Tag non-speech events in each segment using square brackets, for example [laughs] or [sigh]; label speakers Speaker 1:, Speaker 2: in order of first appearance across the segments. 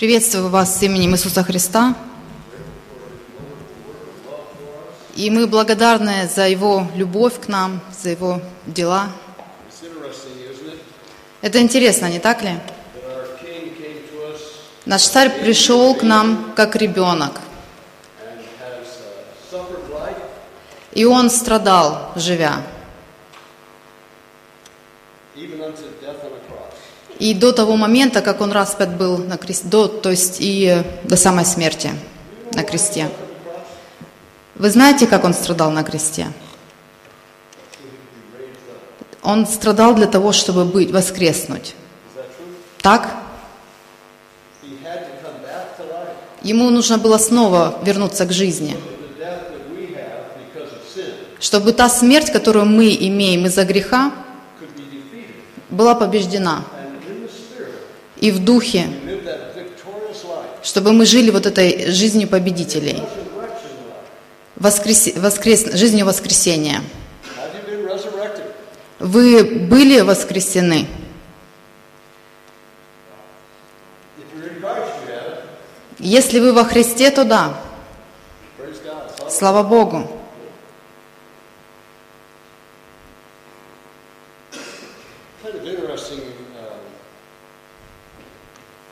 Speaker 1: Приветствую вас с именем Иисуса Христа. И мы благодарны за Его любовь к нам, за Его дела. Это интересно, не так ли? Наш царь пришел к нам как ребенок, и он страдал, живя. И до того момента, как он распят был на кресте, до, то есть и до самой смерти на кресте. Вы знаете, как он страдал на кресте? Он страдал для того, чтобы быть, воскреснуть. Так? Ему нужно было снова вернуться к жизни, чтобы та смерть, которую мы имеем из-за греха, была побеждена.
Speaker 2: And in the Spirit,
Speaker 1: И в духе, чтобы мы жили вот этой жизнью победителей, воскрес, воскрес, жизнью воскресения. Вы были воскресены. Если вы во Христе, то да. Слава Богу.
Speaker 2: kind of interesting. Uh,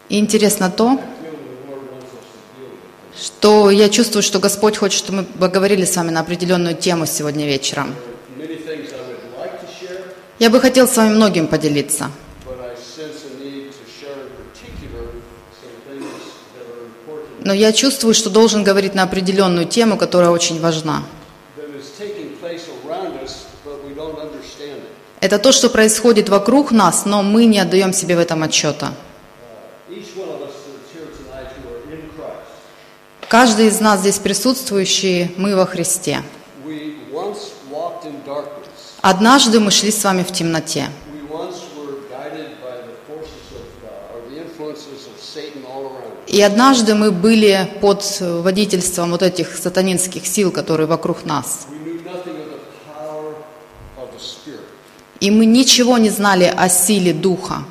Speaker 1: И интересно то, что я чувствую, что Господь хочет, чтобы мы поговорили с вами на определенную тему сегодня вечером. Я бы хотел с вами многим поделиться, но я чувствую, что должен говорить на определенную тему, которая очень важна. Это то, что происходит вокруг нас, но мы не отдаем себе в этом отчета.
Speaker 2: Each one of us that's here tonight who are in Christ,
Speaker 1: Каждый из нас здесь присутствующие, мы во Христе. Однажды мы шли с вами в темноте.
Speaker 2: Uh.
Speaker 1: И однажды мы были под водительством вот этих сатанинских сил, которые вокруг нас. И мы ничего не знали о силе Духа.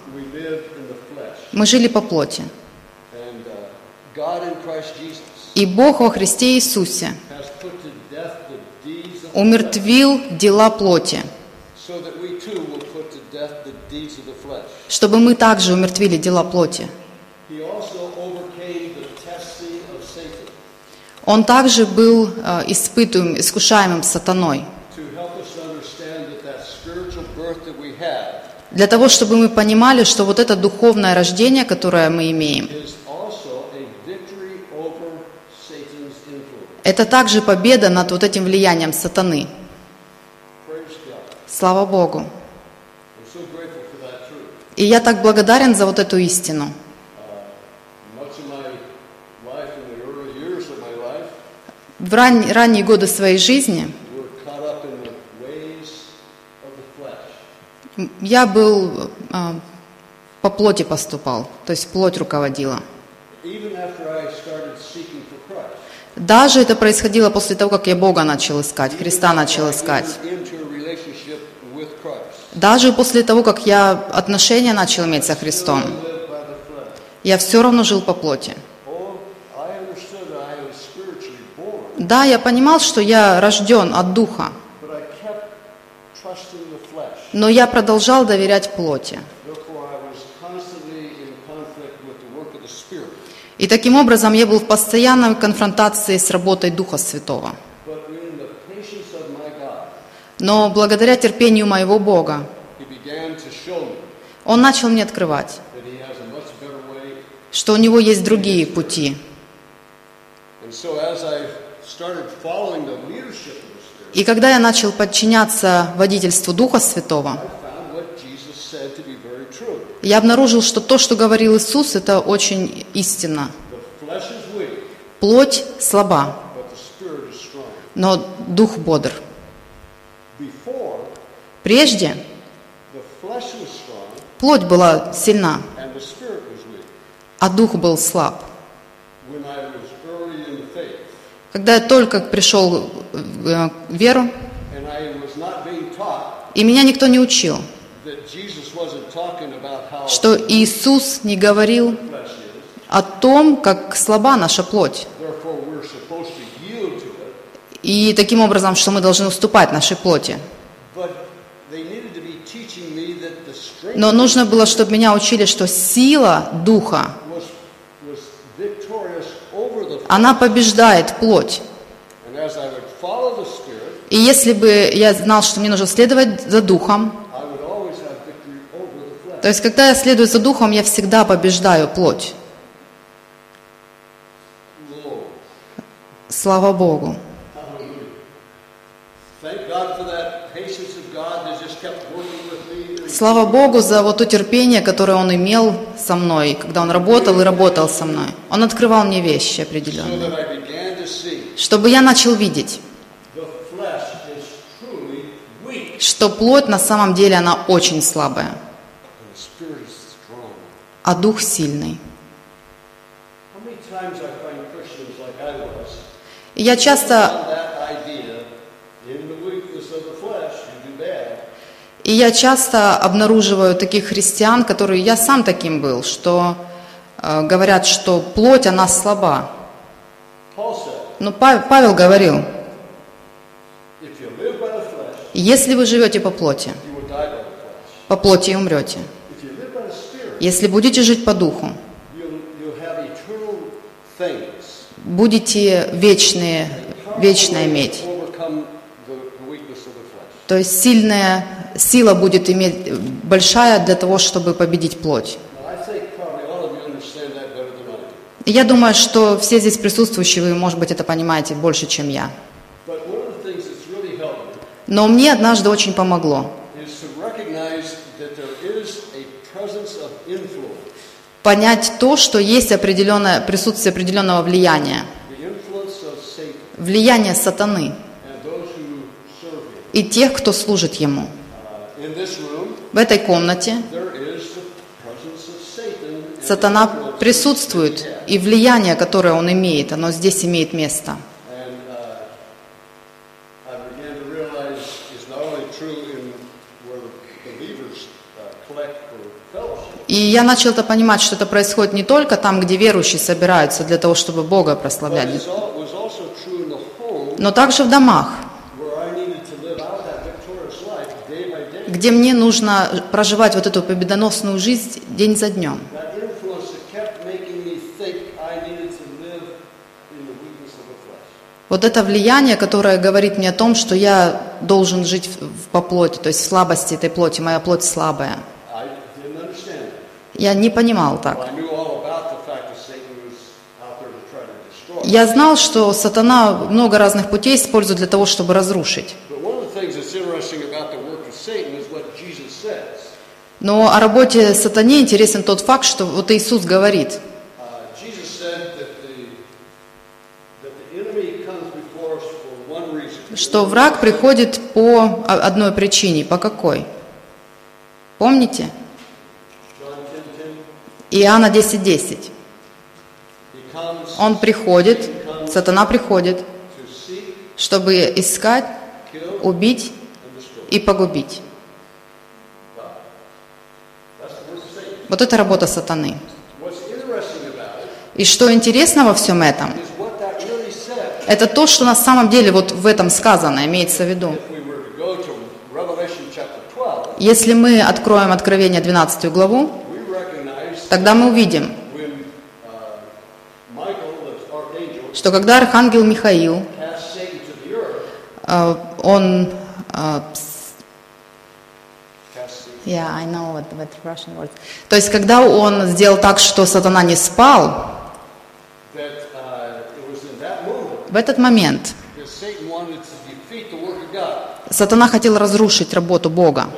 Speaker 1: Мы жили по плоти.
Speaker 2: Uh,
Speaker 1: И Бог во Христе Иисусе умертвил дела плоти, чтобы мы также умертвили дела плоти. Он также был э, испытуем, искушаемым сатаной, для того, чтобы мы понимали, что вот это духовное рождение, которое мы имеем,
Speaker 2: is also a victory over Satan's influence.
Speaker 1: Это также победа над вот этим влиянием сатаны. Слава Богу. И я так благодарен за вот эту истину. В ран- ранние годы своей жизни я был э, по плоти поступал, то есть плоть руководила.
Speaker 2: Even after I started seeking for Christ,
Speaker 1: Даже это происходило после того, как я Бога начал искать, Христа начал искать. Даже после того, как я отношения начал иметь со Христом, я все равно жил по плоти. Да, я понимал, что я рожден от Духа, но я продолжал доверять плоти.
Speaker 2: Therefore, I was constantly in conflict with the work of the Spirit.
Speaker 1: И таким образом я был в постоянной конфронтации с работой Духа Святого. Но благодаря терпению моего Бога, Он начал мне открывать, что у Него есть другие пути. И когда я начал подчиняться водительству Духа Святого,
Speaker 2: I found what Jesus said to be very true.
Speaker 1: Я обнаружил, что то, что говорил Иисус, это очень
Speaker 2: weak,
Speaker 1: Плоть слаба, но Дух бодр. Прежде плоть была сильна, а Дух был слаб. Когда я только пришел в э, веру,
Speaker 2: being taught
Speaker 1: и меня никто не учил,
Speaker 2: that Jesus wasn't talking about how
Speaker 1: что Иисус не говорил о том, как слаба наша плоть. И таким образом, что мы должны уступать нашей плоти. Но нужно было, чтобы меня учили, что сила Духа, она побеждает плоть. И если бы я знал, что мне нужно следовать за Духом, то есть когда я следую за Духом, я всегда побеждаю плоть. Слава Богу. Слава Богу за вот то терпение, которое Он имел со мной, когда Он работал и работал со мной. Он открывал мне вещи определенные, чтобы я начал видеть, что плоть на самом деле она очень слабая,
Speaker 2: and the Spirit is strong.
Speaker 1: А Дух сильный. Я часто, и я часто обнаруживаю таких христиан, которые я сам таким был, что э, говорят, что плоть она слаба. Но Пав- Павел говорил,
Speaker 2: the flesh,
Speaker 1: если вы живете по плоти, по плоти и умрете. Если будете жить по духу, будете вечные, вечное иметь. То есть сильная сила будет иметь большая для того, чтобы победить плоть. Я думаю, что все здесь присутствующие, вы, может быть, это понимаете больше, чем я. Но мне однажды очень помогло
Speaker 2: is to recognize that there is a presence of influence.
Speaker 1: Понять то, что есть определенное присутствие определенного влияния, влияние сатаны и тех, кто служит ему. В этой комнате сатана присутствует, и влияние, которое он имеет, оно здесь имеет место.
Speaker 2: And uh, I began to realize it's not only true in where the believers uh, collect for fellowship,
Speaker 1: И я начал это понимать, что это происходит не только там, где верующие собираются для того, чтобы Бога прославлять, но также в домах, где мне нужно проживать вот эту победоносную жизнь день за днем. Вот это влияние, которое говорит мне о том, что я должен жить в- по плоти, то есть в слабости этой плоти, моя плоть слабая.
Speaker 2: I didn't understand it.
Speaker 1: Я не понимал так. Я знал, что сатана много разных путей использует для того, чтобы разрушить. Но о работе сатане интересен тот факт, что вот Иисус говорит,
Speaker 2: Uh,
Speaker 1: что враг приходит по одной причине. По какой? Помните?
Speaker 2: John 10:10.
Speaker 1: Иоанна 10.10.
Speaker 2: He comes
Speaker 1: Он приходит, сатана приходит, чтобы искать, убить и погубить. Вот это работа сатаны. И что интересно во всем этом, это то, что на самом деле вот в этом сказано, имеется в виду.
Speaker 2: If we were to go to Revelation chapter 12,
Speaker 1: Если мы откроем Откровение 12 главу, тогда мы увидим,
Speaker 2: uh,
Speaker 1: что когда архангел Михаил, э, он... э, Yeah, I know what, what Russian word. То есть, когда он сделал так, что сатана не спал,
Speaker 2: uh,
Speaker 1: в этот момент сатана хотел разрушить работу Бога.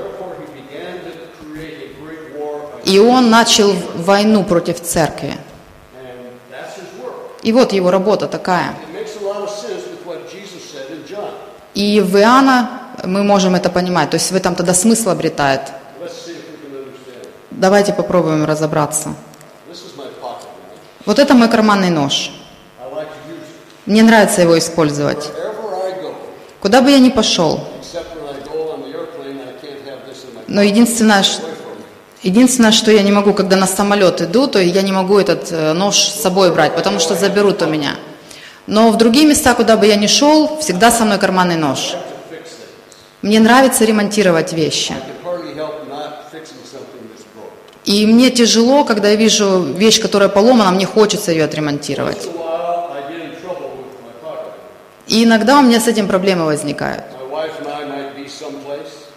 Speaker 1: И он начал войну против церкви. И вот его работа такая. И в Иоанна мы можем это понимать. То есть в этом тогда смысл обретает. Давайте попробуем разобраться. Вот это мой карманный нож. Мне нравится его использовать. Куда бы я ни пошел, но единственное, Единственное, что я не могу, когда на самолет иду, то я не могу этот э, нож с собой брать, потому что заберут у меня. Но в другие места, куда бы я ни шел, всегда со мной карманный нож. Мне нравится ремонтировать вещи. И мне тяжело, когда я вижу вещь, которая поломана, мне хочется ее отремонтировать. И иногда у меня с этим проблемы возникают.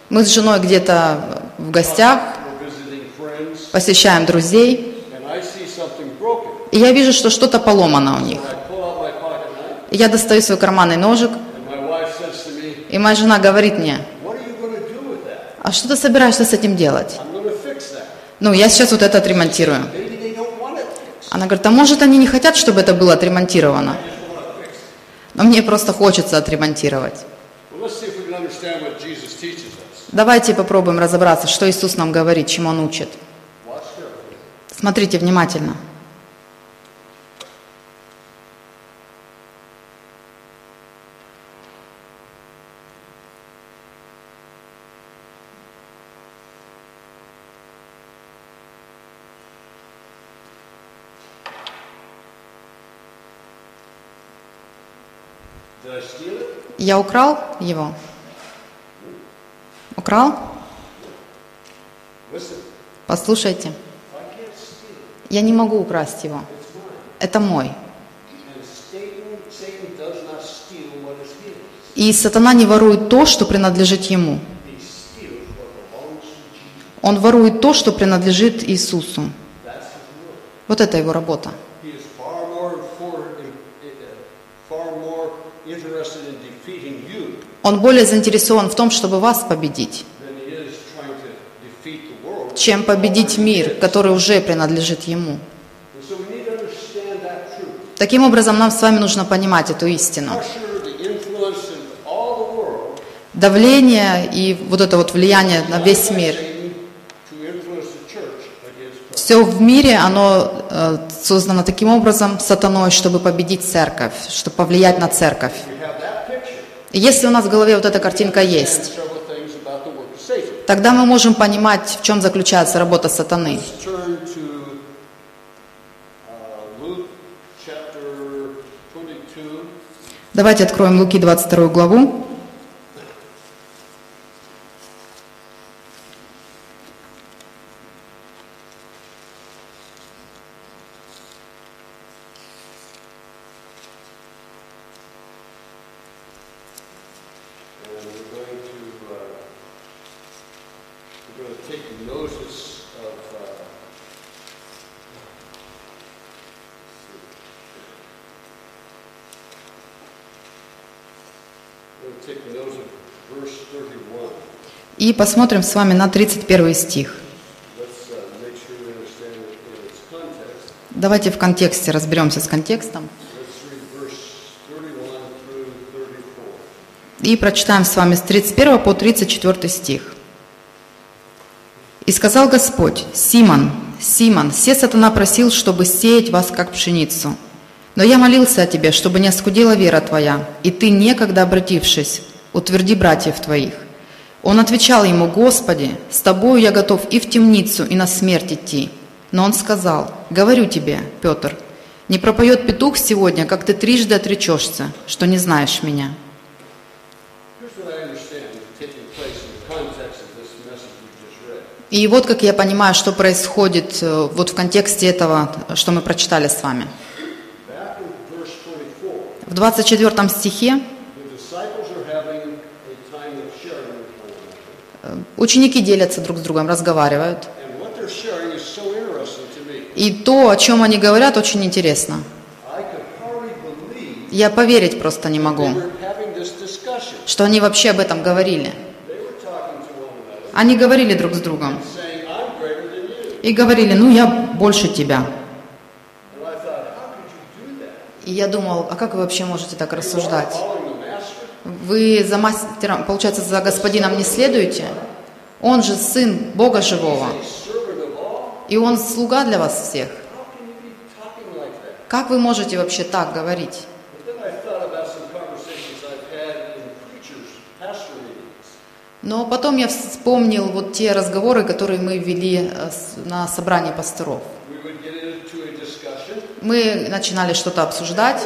Speaker 1: Мы с женой где-то в гостях, посещаем друзей, и я вижу, что что-то поломано у них. Я достаю свой карманный ножик, и моя жена говорит мне, а что ты собираешься с этим делать? Ну, я сейчас вот это отремонтирую. Она говорит, а может они не хотят, чтобы это было отремонтировано? Но мне просто хочется отремонтировать. Давайте попробуем разобраться, что Иисус нам говорит, чему Он учит. Смотрите внимательно. Я украл его? Украл? Послушайте.
Speaker 2: I can't steal it.
Speaker 1: Я не могу украсть его. Это мой. И сатана не ворует то, что принадлежит ему. Он ворует то, что принадлежит Иисусу. Вот это его работа. Он более заинтересован в том, чтобы вас победить,
Speaker 2: than he is trying to defeat the world.
Speaker 1: Чем победить мир, который уже принадлежит ему. Таким образом, нам с вами нужно понимать эту истину. Давление и вот это вот влияние на весь мир. Все в мире, оно э, создано таким образом сатаной, чтобы победить церковь, чтобы повлиять на церковь. Если у нас в голове вот эта картинка есть,
Speaker 2: several things about the work of Satan.
Speaker 1: Тогда мы можем понимать, в чем заключается работа сатаны.
Speaker 2: Uh, Luke chapter 22.
Speaker 1: Давайте откроем Луки 22 главу.
Speaker 2: And we're going to, uh, we're going to take notice of, uh, we're going to take notice of verse 31.
Speaker 1: И посмотрим с вами на 31 стих. Давайте в контексте разберемся с контекстом.
Speaker 2: Let's read verse 31 through 34.
Speaker 1: И прочитаем с вами с 31 по 34 стих. «И сказал Господь, Симон, Симон, все сатана просил, чтобы сеять вас, как пшеницу. Но я молился о тебе, чтобы не оскудела вера твоя, и ты, некогда обратившись, утверди братьев твоих. Он отвечал ему, Господи, с тобою я готов и в темницу, и на смерть идти. Но он сказал, говорю тебе, Петр, не пропоет петух сегодня, как ты трижды отречешься, что не знаешь меня. И вот как я понимаю, что происходит э, вот в контексте этого, что мы прочитали с вами.
Speaker 2: Back in verse 24,
Speaker 1: В 24 стихе
Speaker 2: the disciples are having a time of sharing with one another.
Speaker 1: э, ученики делятся друг с другом, разговаривают. И то, о чем они говорят, очень интересно. Я поверить просто не могу, что они вообще об этом говорили. Они говорили друг с другом и говорили, ну я больше тебя. И я думал, а как вы вообще можете так рассуждать? Вы за мастером, получается, за господином не следуете? Он же сын Бога живого. И он слуга для вас всех. Как вы можете вообще так говорить? Но потом я вспомнил вот те разговоры, которые мы вели э, на собрании пасторов. Мы начинали что-то обсуждать,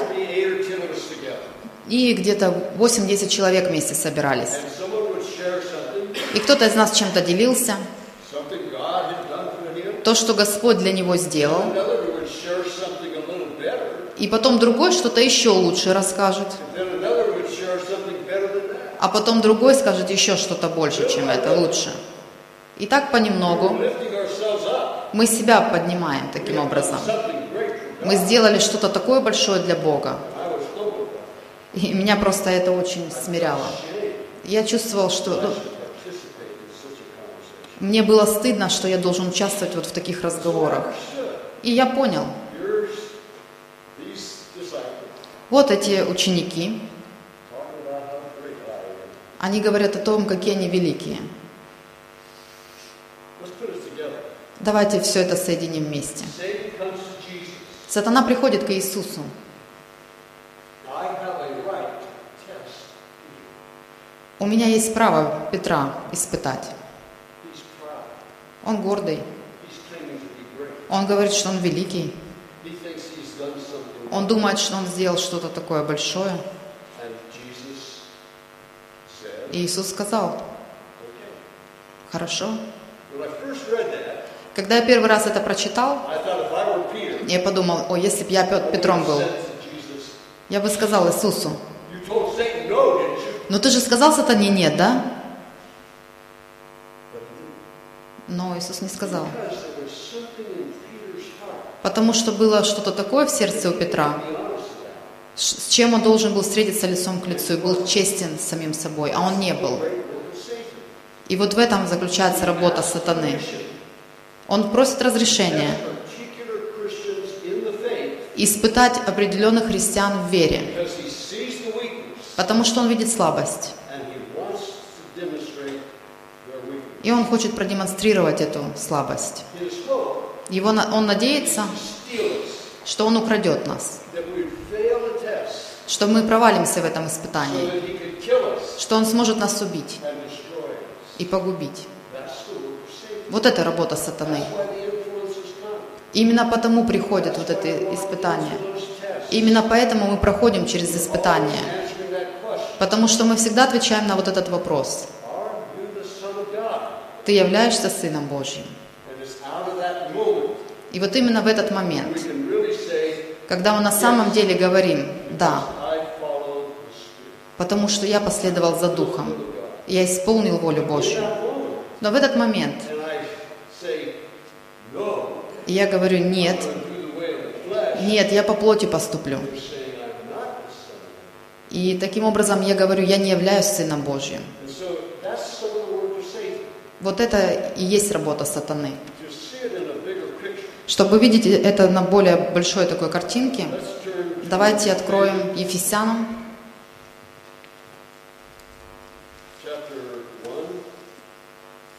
Speaker 1: и где-то 8-10 человек вместе собирались. И кто-то из нас чем-то делился, то, что Господь для него сделал, и потом другой что-то еще лучше расскажет, а потом другой скажет еще что-то больше, чем это, лучше. И так понемногу. Мы себя поднимаем таким образом. Мы сделали что-то такое большое для Бога.
Speaker 2: I was humbled by it.
Speaker 1: И меня просто это очень смиряло. Я чувствовал, что ну, мне было стыдно, что я должен участвовать вот в таких разговорах. И я понял, вот эти ученики, они говорят о том, какие они великие. Давайте все это соединим вместе. Сатана приходит к Иисусу.
Speaker 2: I have a right to test you.
Speaker 1: У меня есть право Петра испытать. Он гордый. Он говорит, что он великий. Он думает, что он сделал что-то такое большое. И Иисус сказал, хорошо. Когда я первый раз это прочитал, я подумал, о, если бы я Пет- Петром был, я бы сказал Иисусу, ну ты же сказал сатане нет, да? Но Иисус не сказал. Потому что было что-то такое в сердце у Петра, с чем он должен был встретиться лицом к лицу и был честен самим собой, а он не был. И вот в этом заключается работа сатаны. Он просит разрешения испытать определенных христиан в вере,
Speaker 2: because he sees the weakness
Speaker 1: потому что он видит слабость. И он хочет продемонстрировать эту слабость. Его, он надеется, что он украдет нас, что мы провалимся в этом испытании, что он сможет нас убить и погубить. Вот это работа сатаны. Именно потому приходят вот.
Speaker 2: Those tests,
Speaker 1: Именно поэтому мы проходим через испытания. Потому что мы всегда отвечаем на вот этот вопрос. Ты являешься Сыном Божьим. И вот именно в этот момент, когда мы на самом деле говорим «да», потому что я последовал за Духом, я исполнил волю Божью. Но в этот момент я говорю «нет», «нет, я по плоти поступлю».
Speaker 2: you're saying I'm not the Son of God.
Speaker 1: И таким образом я говорю «я не являюсь Сыном Божьим». Вот это и есть работа сатаны. Чтобы видеть это на более большой такой картинке, давайте откроем Ефесянам,
Speaker 2: chapter 1,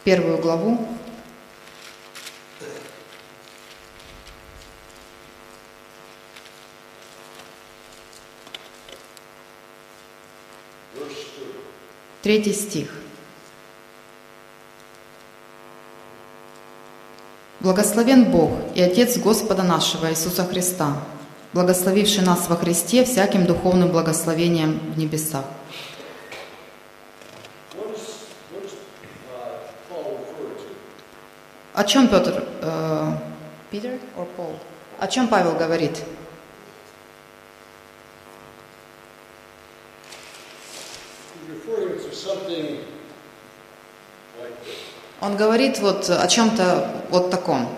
Speaker 1: первую главу, третий стих. Благословен Бог и Отец Господа нашего Иисуса Христа, благословивший нас во Христе всяким духовным благословением в небесах. О чем Петр, э, Питер or Пол? О чем Павел говорит? Он говорит вот о чем-то вот таком.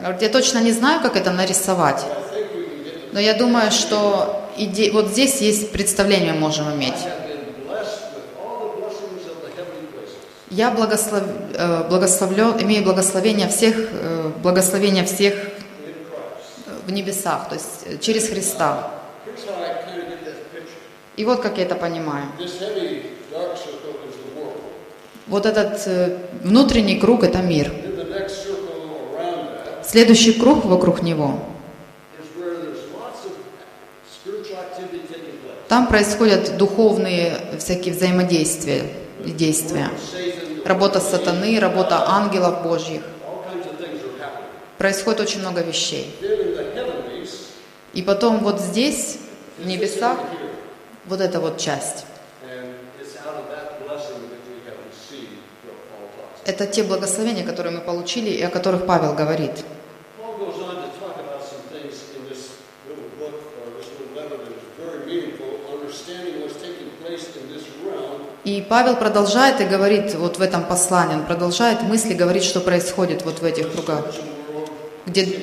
Speaker 1: Говорит, я точно не знаю, как это нарисовать, но я думаю, что иде- вот здесь есть представление можем иметь. Я благослов, э, благословлен, имею благословение всех, э, благословение всех в небесах, то есть через Христа.
Speaker 2: Here's how I kind of get that picture.
Speaker 1: И вот как я это понимаю. Вот этот э, внутренний круг – это мир. Следующий круг вокруг него. Там происходят духовные всякие взаимодействия и действия. Работа сатаны, работа ангелов Божьих. Происходит очень много вещей. И потом вот здесь, в небесах, вот эта вот часть. Это те благословения, которые мы получили и о которых Павел говорит. И Павел продолжает и говорит вот в этом послании, он продолжает мысли говорить, что происходит вот в этих кругах, где,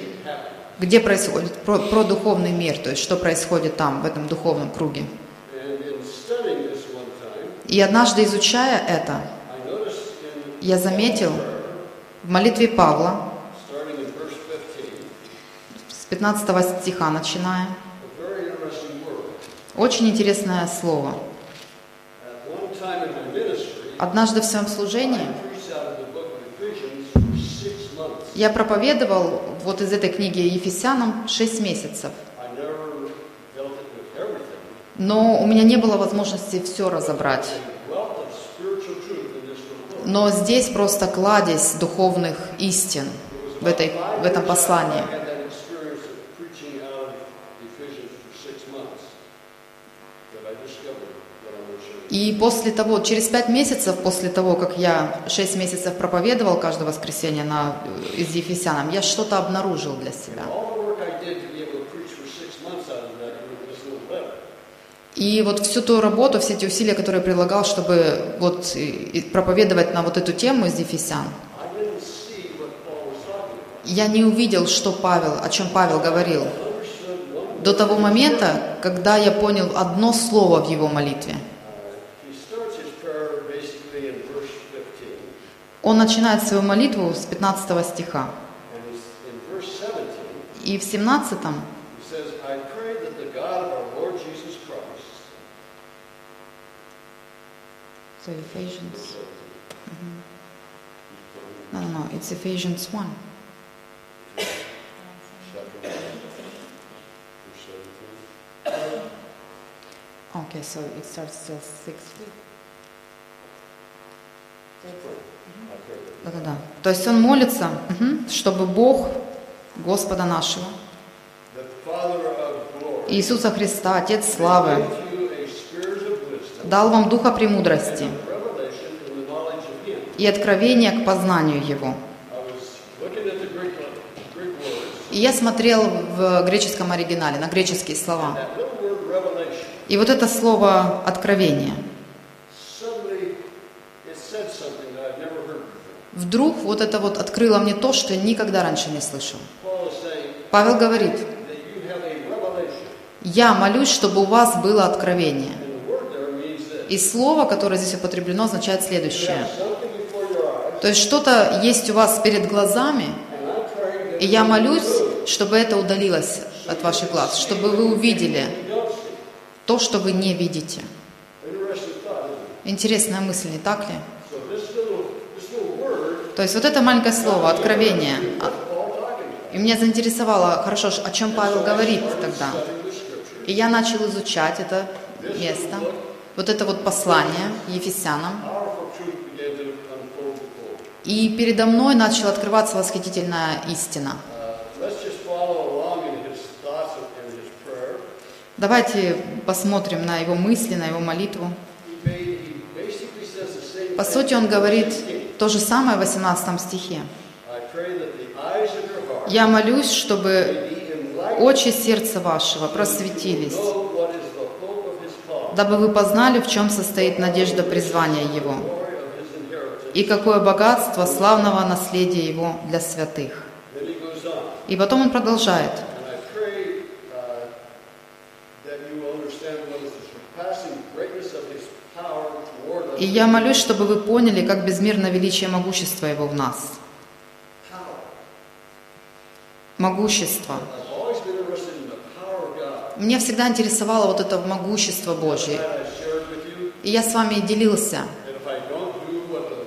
Speaker 1: где происходит про, про духовный мир, то есть что происходит там, в этом духовном круге.
Speaker 2: And in studying this one time,
Speaker 1: И однажды изучая это, я заметил в молитве Павла,
Speaker 2: starting in verse 15,
Speaker 1: с 15 стиха начиная, очень интересное слово. Однажды в своем служении я проповедовал вот из этой книги Ефесянам 6 месяцев.
Speaker 2: I never dealt it with everything.
Speaker 1: Но у меня не было возможности все разобрать. Но здесь просто кладезь духовных истин в, этой, в этом послании. И после того, через пять месяцев после того, как я шесть месяцев проповедовал каждое воскресенье на, из Ефесянам, я что-то обнаружил для себя.
Speaker 2: All the work I did to be able to preach for six months out of that in this little letter,
Speaker 1: И вот всю ту работу, все эти усилия, которые я прилагал, чтобы вот проповедовать на вот эту тему из Ефесян, я не увидел, что Павел, о чем Павел говорил. До того момента, когда я понял одно слово в его молитве.
Speaker 2: He starts his prayer basically in verse 15.
Speaker 1: Он начинает свою молитву с 15 стиха.
Speaker 2: And he's, in verse 17,
Speaker 1: И в 17
Speaker 2: he says, I pray that the God of our Lord Jesus Christ,
Speaker 1: So Ephesians. No, no, no, it's Ephesians 1. Okay, so it starts till 6. Да-да-да. То есть он молится, чтобы Бог Господа нашего, Иисуса Христа, Отец славы,
Speaker 2: give you a spirit of wisdom
Speaker 1: дал вам духа премудрости и откровение к познанию Его. И я смотрел в греческом оригинале, на греческие слова. И вот это слово «откровение». Вдруг вот это вот открыло мне то, что я никогда раньше не слышал. Павел говорит, я молюсь, чтобы у вас было откровение.
Speaker 2: And the word there means this.
Speaker 1: И слово, которое здесь употреблено, означает следующее. То есть что-то есть у вас перед глазами, и я молюсь, чтобы это удалилось от ваших глаз, чтобы вы увидели то, что вы не видите. Интересная мысль, не так ли? То есть вот это маленькое слово, откровение. И меня заинтересовало, хорошо, о чем Павел говорит тогда. И я начал изучать это место, вот это вот послание Ефесянам. И передо мной начала открываться восхитительная истина. Давайте посмотрим на его мысли, на его молитву. По сути, он говорит то же самое в 18 стихе. «Я молюсь, чтобы очи сердца вашего просветились,
Speaker 2: know what is the hope of his call,
Speaker 1: дабы вы познали, в чем состоит надежда призвания Его, и какое богатство славного наследия Его для святых». И потом он продолжает. И я молюсь, чтобы вы поняли, как безмерно величие могущества Его в нас. Могущество. Меня всегда интересовало вот это могущество Божье. И я с вами делился,
Speaker 2: And if I don't do what the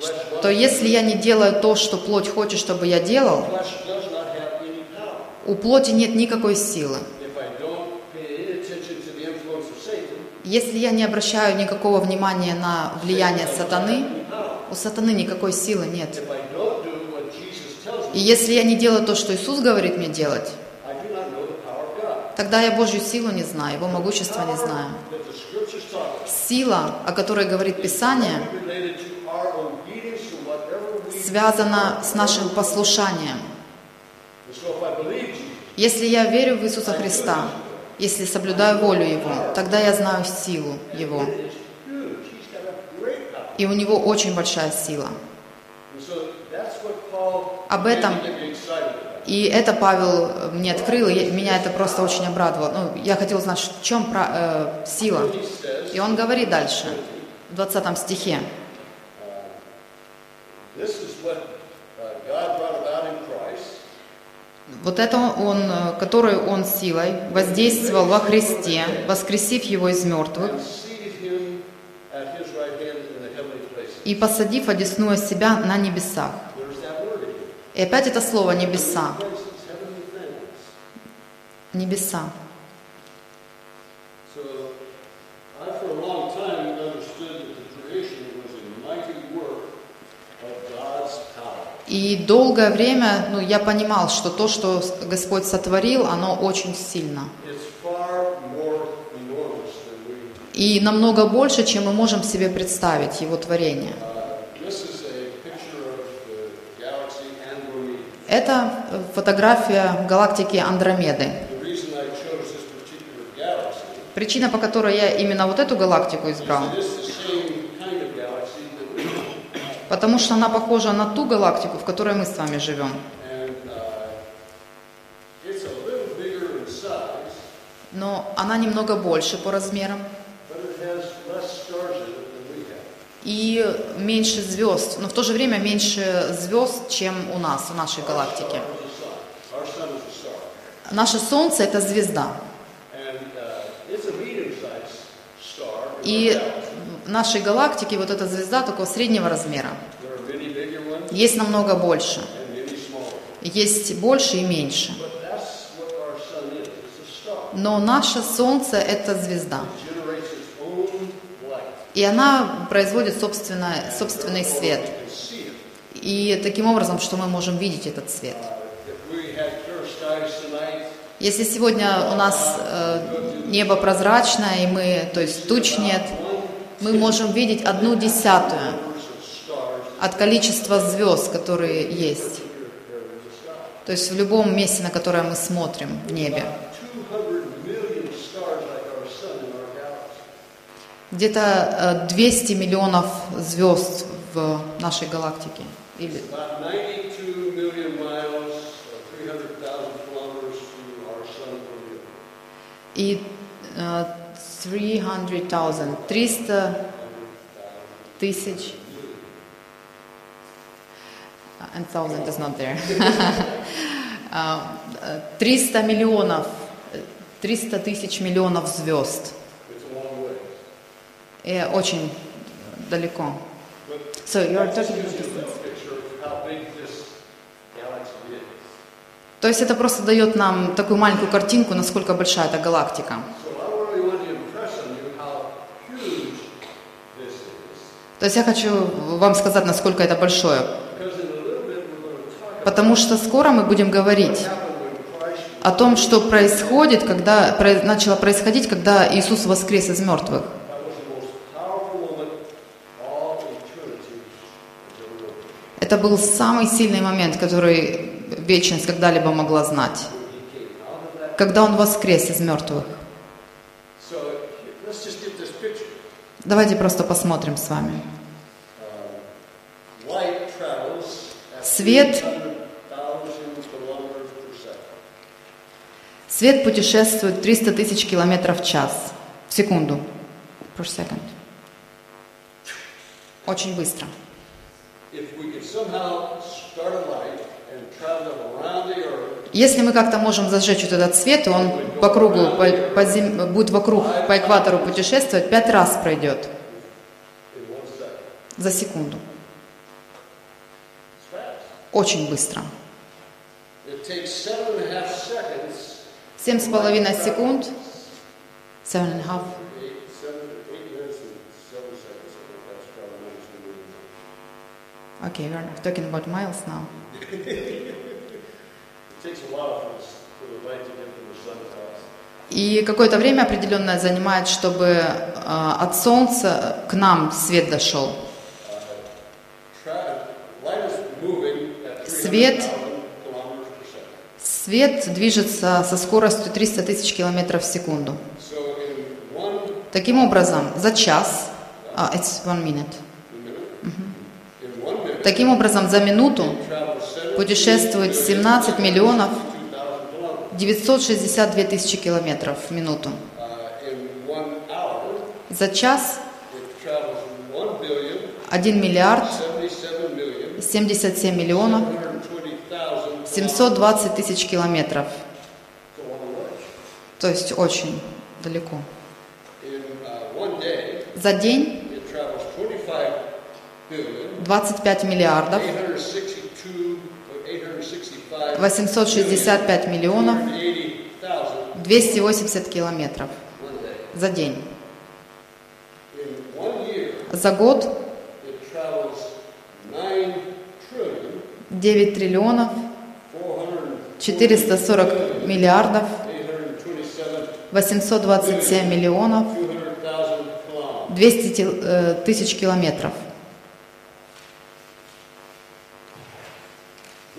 Speaker 2: flesh
Speaker 1: то
Speaker 2: wants,
Speaker 1: если я не делаю то, что плоть хочет, чтобы я делал, у плоти нет никакой силы. Если я не обращаю никакого внимания на влияние сатаны, у сатаны никакой силы нет. И если я не делаю то, что Иисус говорит мне делать,
Speaker 2: I do not know the power of God.
Speaker 1: Тогда я Божью силу не знаю, Его могущество не знаю. Сила, о которой говорит Писание, связана с нашим послушанием. Если я верю в Иисуса Христа, если соблюдаю волю Его, тогда я знаю силу Его. И у Него очень большая сила. Об этом
Speaker 2: made me excited about.
Speaker 1: И это Павел мне открыл, и меня это просто очень обрадовало. Ну, я хотел знать, в чем про- э, сила. И он говорит дальше, в 20 стихе. Вот это он, которую он силой воздействовал во Христе, воскресив его из мертвых и посадив одесную себя на небесах.
Speaker 2: There's that word again.
Speaker 1: И опять это слово «небеса». Небеса. И долгое время ну, я понимал, что то, что Господь сотворил, оно очень сильно. И намного больше, чем мы можем себе представить Его творение.
Speaker 2: Uh, this is a picture of the galaxy Andromeda.
Speaker 1: Это фотография галактики Андромеды. Причина, по которой я именно вот эту галактику избрал, потому что она похожа на ту галактику, в которой мы с вами живем.
Speaker 2: Uh,
Speaker 1: Но она немного больше по размерам и меньше звезд, но в то же время меньше звезд, чем у нас, в нашей галактике. Наше Солнце – это звезда. И в нашей галактике вот эта звезда такого среднего размера. Есть намного больше. Есть больше и меньше. Но наше Солнце – это звезда.
Speaker 2: It generates its own light.
Speaker 1: И она производит собственно, собственный свет. И таким образом, что мы можем видеть этот свет. Если сегодня у нас э, небо прозрачное, и мы, то есть туч нет, мы можем видеть одну десятую от количества звезд, которые есть. То есть в любом месте, на которое мы смотрим в небе. Где-то э, 200 миллионов звезд в нашей галактике. Или
Speaker 2: About 92 million miles, or 300,000 kilometers to our sun from you.
Speaker 1: и э, 300,000, 300 тысяч. And thousand is not there. А, [laughs] э, 300 миллионов, э, 300 тысяч миллионов звезд.
Speaker 2: It's a long way.
Speaker 1: И очень далеко. So you are talking about distance. То есть это просто дает нам такую маленькую картинку, насколько большая эта галактика. То есть я хочу вам сказать, насколько это большое. Потому что скоро мы будем говорить о том, что происходит, когда начало происходить, когда Иисус воскрес из мертвых. Это был самый сильный момент, который вечность когда-либо могла знать, когда Он воскрес из мертвых. Давайте просто посмотрим с вами. Свет.
Speaker 2: 300,000 kilometers per second.
Speaker 1: Свет путешествует 300 тысяч километров в час, в секунду. Per second. Очень быстро. Если мы как-то можем зажечь вот этот свет, он по кругу, по, по зем- будет вокруг, по экватору путешествовать, пять раз пройдет за секунду. Очень быстро. Семь с половиной секунд. Seven and a half.
Speaker 2: eight, seven,
Speaker 1: Okay, we're talking about miles now. И какое-то время определенное занимает, чтобы а, от солнца к нам свет дошел.
Speaker 2: Tra- light is moving at 300,000
Speaker 1: Свет. Свет движется со скоростью 300 тысяч километров в секунду. Таким образом, за час, а, it's one minute. Таким образом, за минуту
Speaker 2: travel 7
Speaker 1: путешествует 17 миллионов
Speaker 2: 2,000 kilometers.
Speaker 1: 962 тысячи километров в минуту. За час
Speaker 2: it travels 1 billion
Speaker 1: 1 миллиард
Speaker 2: 77 million
Speaker 1: 77 миллионов
Speaker 2: 120,000
Speaker 1: 720 тысяч километров. То есть очень далеко.
Speaker 2: Uh,
Speaker 1: За день
Speaker 2: it travels 25 billion
Speaker 1: 25 миллиардов
Speaker 2: 862 865
Speaker 1: 865 миллионов
Speaker 2: 180,000
Speaker 1: 280 километров за день. За год
Speaker 2: it travels 9 trillion
Speaker 1: 9 триллионов
Speaker 2: 400
Speaker 1: 440 миллиардов
Speaker 2: 827
Speaker 1: 827 миллионов
Speaker 2: 200,000 kilometers.
Speaker 1: 200 ти- э, тысяч километров.
Speaker 2: This galaxy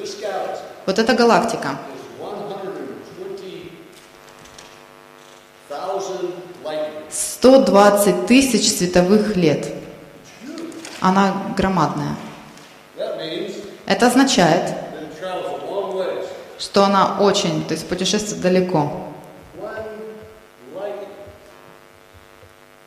Speaker 1: Вот эта галактика
Speaker 2: is 120,000 light years.
Speaker 1: 120 тысяч световых лет. Она громадная. Это означает, что она очень, то есть путешествует далеко.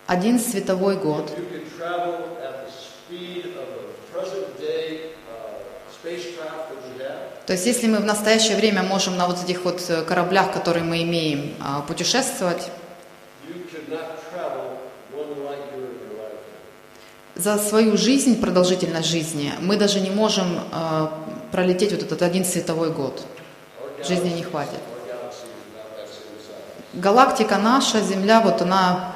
Speaker 1: Один световой год.
Speaker 2: You can travel at the speed of the present day uh, spacecraft that we have.
Speaker 1: То есть если мы в настоящее время можем на вот этих вот э, кораблях, которые мы имеем, а, путешествовать, за свою жизнь, продолжительность жизни, мы даже не можем э, пролететь вот этот один световой год. Жизни не хватит. Галактика наша, Земля, вот она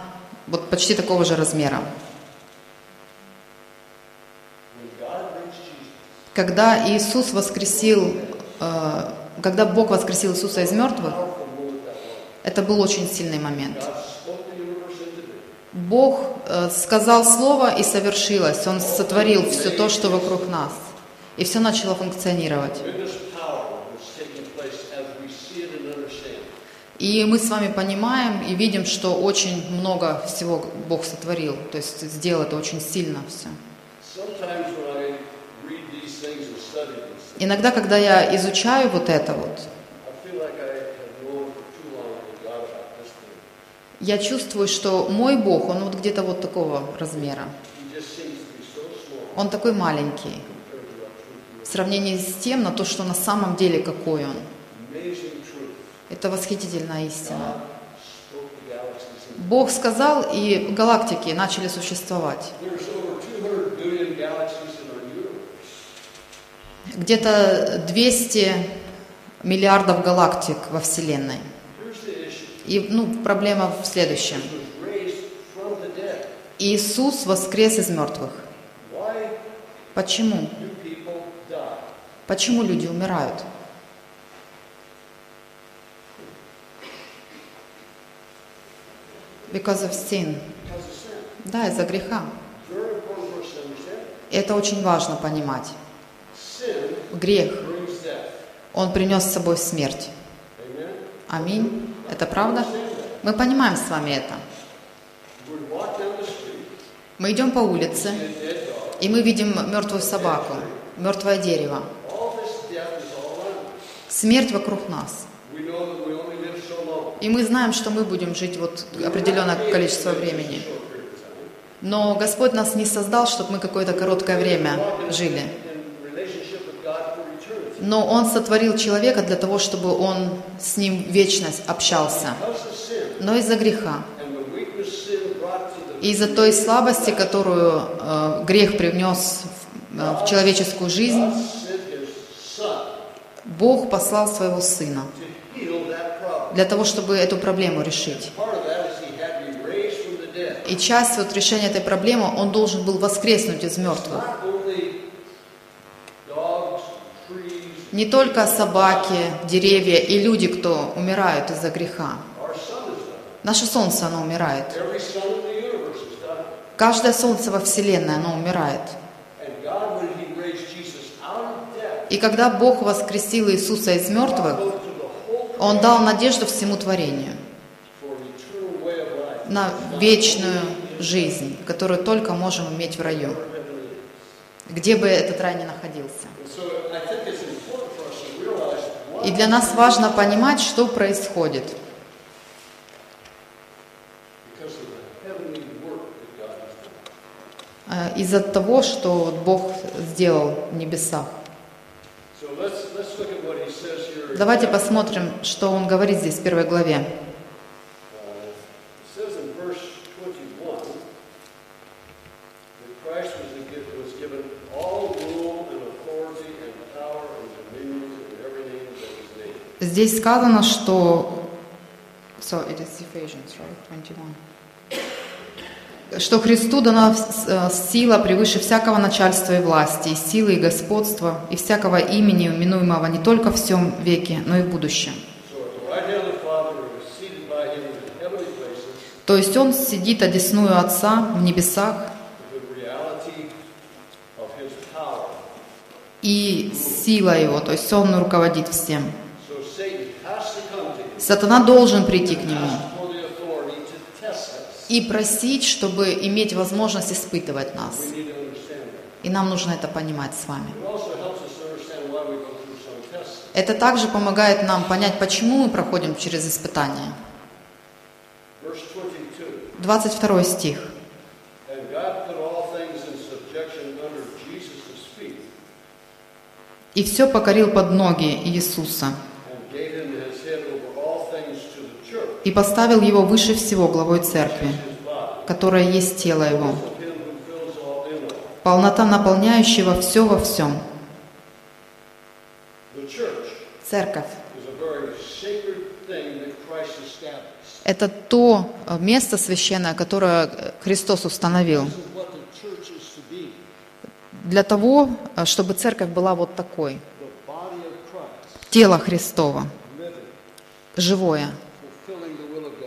Speaker 1: вот почти такого же размера. Когда Иисус воскресил, э, когда Бог воскресил Иисуса из мертвых, это был очень сильный момент. Бог э, сказал слово и совершилось. Он сотворил все то, что вокруг нас. И все начало функционировать. И мы с вами понимаем и видим, что очень много всего Бог сотворил. То есть сделал это очень сильно все. Иногда, когда я изучаю вот это вот, я чувствую, что мой Бог, он вот где-то вот такого размера. Он такой маленький в сравнении с тем, на то, что на самом деле какой он. Это восхитительная истина. Бог сказал, и галактики начали существовать. Где-то 200 миллиардов галактик во Вселенной. И ну, проблема в следующем. Иисус воскрес из мертвых. Почему? Почему люди умирают? Because of sin. Да, из-за греха. Это очень важно понимать. Грех, он принес с собой смерть. Аминь. Это правда? Мы понимаем с вами это. Мы идем по улице, и мы видим мертвую собаку, мертвое дерево. Смерть вокруг нас. И мы знаем, что мы будем жить вот определенное количество времени. Но Господь нас не создал, чтобы мы какое-то короткое время жили. Но Он сотворил человека для того, чтобы он с ним вечность общался. Но из-за греха из-за той слабости, которую э, грех привнес в, э, в человеческую жизнь, Бог послал своего Сына для того, чтобы эту проблему решить. И часть вот решения этой проблемы, Он должен был воскреснуть из мертвых.
Speaker 2: Not only
Speaker 1: Не только собаки, деревья и люди, кто умирают из-за греха. Наше солнце, оно умирает. Каждое солнце во Вселенной, оно умирает. И когда Бог воскресил Иисуса из мертвых, Он дал надежду всему творению на вечную жизнь, которую только можем иметь в раю, где бы этот рай ни находился.
Speaker 2: And so I think it's important for us to realize what
Speaker 1: И для нас важно понимать, что происходит, э, из-за того, что Бог сделал в небесах. Давайте посмотрим, что Он говорит здесь в первой главе.
Speaker 2: Uh, It says in verse 21 that Christ was, gi- was given all rule and authority and power and dominion and every name that is named.
Speaker 1: Здесь сказано, что... So it is Ephesians, right? 21. Что Христу дана э, сила превыше всякого начальства и власти, и силы, и господства, и всякого имени, именуемого не только в всем веке, но и в будущем. То есть Он сидит одесную Отца в небесах, и сила Его, то есть Он руководит всем.
Speaker 2: So Satan has to come to Him,
Speaker 1: Сатана должен прийти к Нему и просить, чтобы иметь возможность испытывать нас. И нам нужно это понимать с вами. Это также помогает нам понять, почему мы проходим через испытания.
Speaker 2: Verse 22.
Speaker 1: 22 стих. «И все покорил под ноги Иисуса, и поставил его выше всего главой церкви, которая есть тело его, полнота наполняющего все во всем». Церковь. Это то э, место священное, которое э, Христос установил. Для того, э, чтобы церковь была вот такой. Тело Христово,
Speaker 2: living,
Speaker 1: живое,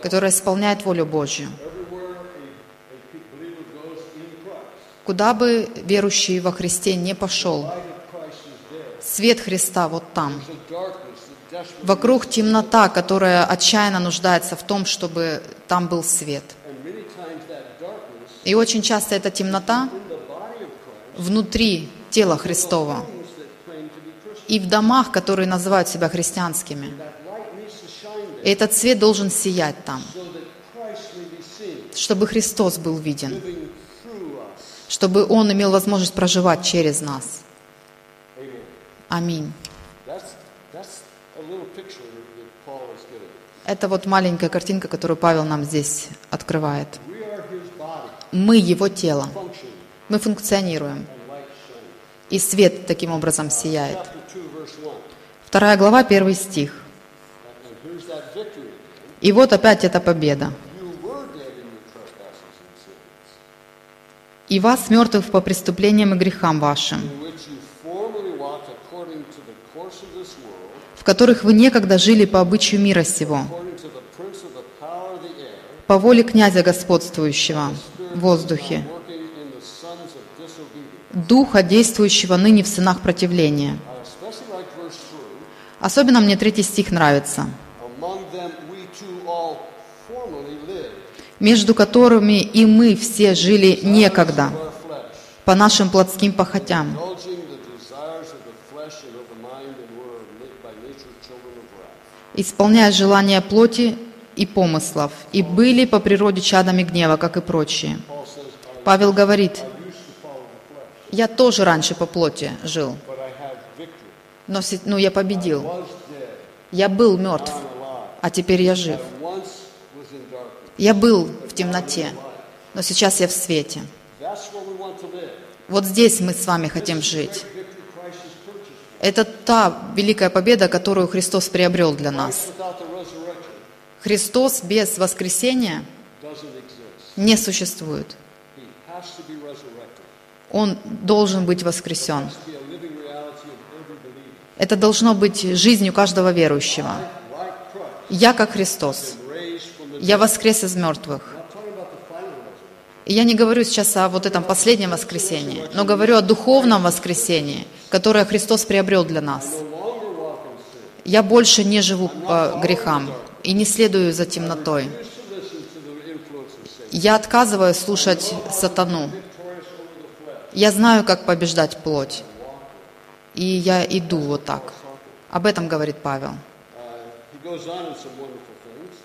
Speaker 1: которое исполняет волю Божью. Куда бы верующий во Христе не пошел, свет Христа вот там. Вокруг темнота, которая отчаянно нуждается в том, чтобы там был свет. И очень часто эта темнота внутри тела Христова и в домах, которые называют себя христианскими.
Speaker 2: that light needs to shine there
Speaker 1: И этот свет должен сиять там, чтобы Христос был виден, чтобы Он имел возможность проживать через нас. Аминь. Это вот маленькая картинка, которую Павел нам здесь открывает. Мы Его тело. Мы функционируем. И свет таким образом сияет.
Speaker 2: Chapter 2, verse 1.
Speaker 1: Вторая глава, первый стих.
Speaker 2: And, and here's that victory again.
Speaker 1: И вот опять эта победа. «И вас, мертвых по преступлениям и грехам вашим, в которых вы некогда жили по обычаю мира сего, по воле князя господствующего в воздухе, духа, действующего ныне в сынах противления».
Speaker 2: I especially like verse 3.
Speaker 1: Особенно мне третий стих нравится. «Между которыми и мы все жили некогда, по нашим плотским похотям, исполняя желания плоти и помыслов, и были по природе чадами гнева, как и прочие». Павел говорит, «Я тоже раньше по плоти жил, но ну, я победил. Я был мертв, а теперь я жив. Я был в темноте, но сейчас я в свете. Вот здесь мы с вами хотим жить. Это та великая победа, которую Христос приобрел для нас. Христос без воскресения не существует. Он должен быть воскресен. Это должно быть жизнью каждого верующего. Я как Христос. Я воскрес из мертвых. И я не говорю сейчас о вот этом последнем воскресении, но говорю о духовном воскресении, которое Христос приобрел для нас. Я больше не живу по грехам и не следую за темнотой. Я отказываюсь слушать сатану. Я знаю, как побеждать плоть. И я иду вот так. Об этом говорит Павел.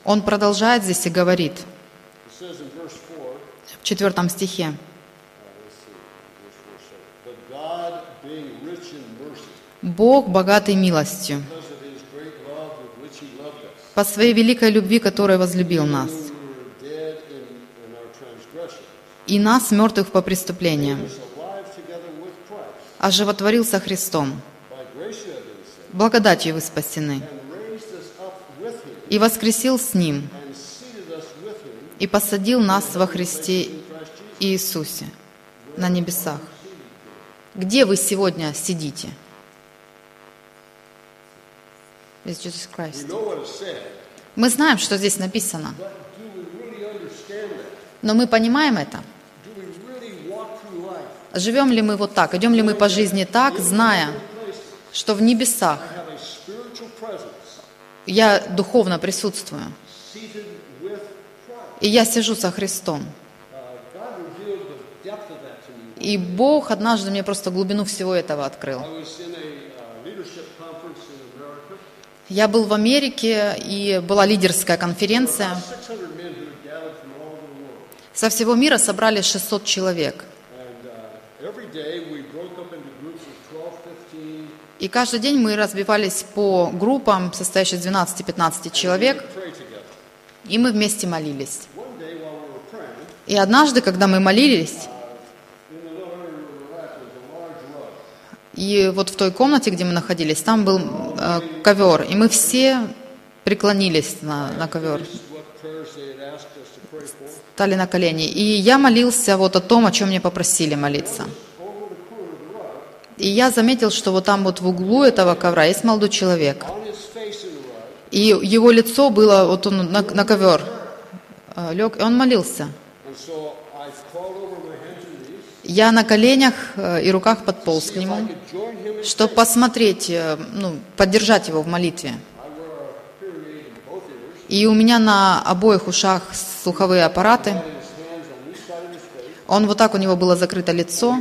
Speaker 1: Он продолжает здесь и говорит
Speaker 2: He says in verse 4,
Speaker 1: в четвертом стихе.
Speaker 2: uh, let's see, verse 4 says, But God, being rich in mercy,
Speaker 1: «Бог, богатый милостью, по своей великой любви, которой возлюбил нас, и нас, мертвых по преступлениям,
Speaker 2: is alive together with Christ.
Speaker 1: оживотворил со Христом. Благодатью вы спасены. И воскресил с Ним,
Speaker 2: with
Speaker 1: и посадил нас во Христе. Иисусе на небесах. Где вы сегодня сидите? It's Jesus Christ. Мы знаем, что здесь написано, но мы понимаем это. Живем ли мы вот так? Идем ли мы по жизни так, зная, что в небесах
Speaker 2: I have a spiritual presence
Speaker 1: я духовно присутствую, и я сижу со Христом.
Speaker 2: Uh.
Speaker 1: И Бог однажды мне просто глубину всего этого открыл.
Speaker 2: Uh.
Speaker 1: Я был в Америке, и была лидерская конференция.
Speaker 2: 600 men who had gathered from all over the world.
Speaker 1: Со всего мира собрали 600 человек.
Speaker 2: And uh, every day we broke up into groups of 12, 15,
Speaker 1: И каждый день мы разбивались по группам, состоящих из 12-15 человек, и мы вместе молились. И однажды, когда мы молились, и вот в той комнате, где мы находились, там был э, ковер, и мы все преклонились на, на ковер, стали на колени. И я молился вот о том, о чем мне попросили молиться. И я заметил, что вот там вот в углу этого ковра есть молодой человек. И его лицо было, вот он на, на ковер э, лег, и он молился. Я на коленях э, и руках подполз к нему, чтобы посмотреть, э, ну, поддержать его в молитве. И у меня на обоих ушах слуховые аппараты. Он вот так у него было закрыто лицо,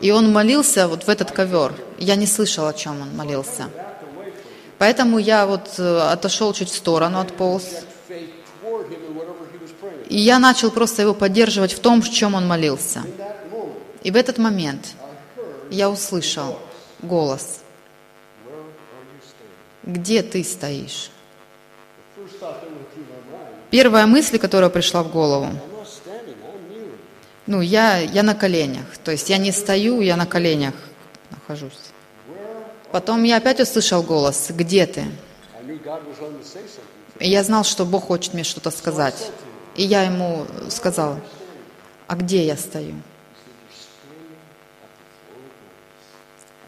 Speaker 1: и он молился вот в этот ковер. Я не слышал, о чем он молился. Поэтому я вот э, отошел чуть в сторону, отполз. И я начал просто его поддерживать в том, в чем он молился. И в этот момент я услышал голос. Где ты стоишь? Первая мысль, которая пришла в голову. Ну, я, я на коленях. То есть я не стою, я на коленях нахожусь. Потом я опять услышал голос. Где ты? И я знал, что Бог хочет мне что-то сказать. И я ему сказал, а где я стою?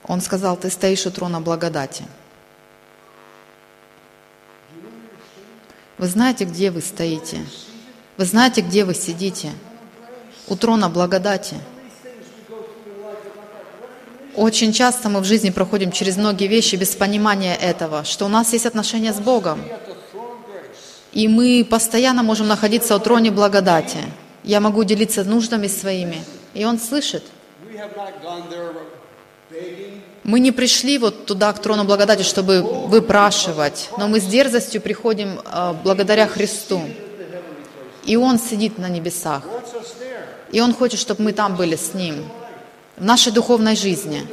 Speaker 1: Он сказал, ты стоишь у трона благодати. Вы знаете, где вы стоите? Вы знаете, где вы сидите? У трона благодати. Очень часто мы в жизни проходим через многие вещи без понимания этого, что у нас есть отношения с Богом. И мы постоянно можем находиться у троне благодати. Я могу делиться нуждами своими, и Он слышит. Мы не пришли вот туда, к трону благодати, чтобы выпрашивать, но мы с дерзостью приходим а, благодаря Христу. И Он сидит на небесах. И Он хочет, чтобы мы там были с Ним, в нашей духовной жизни.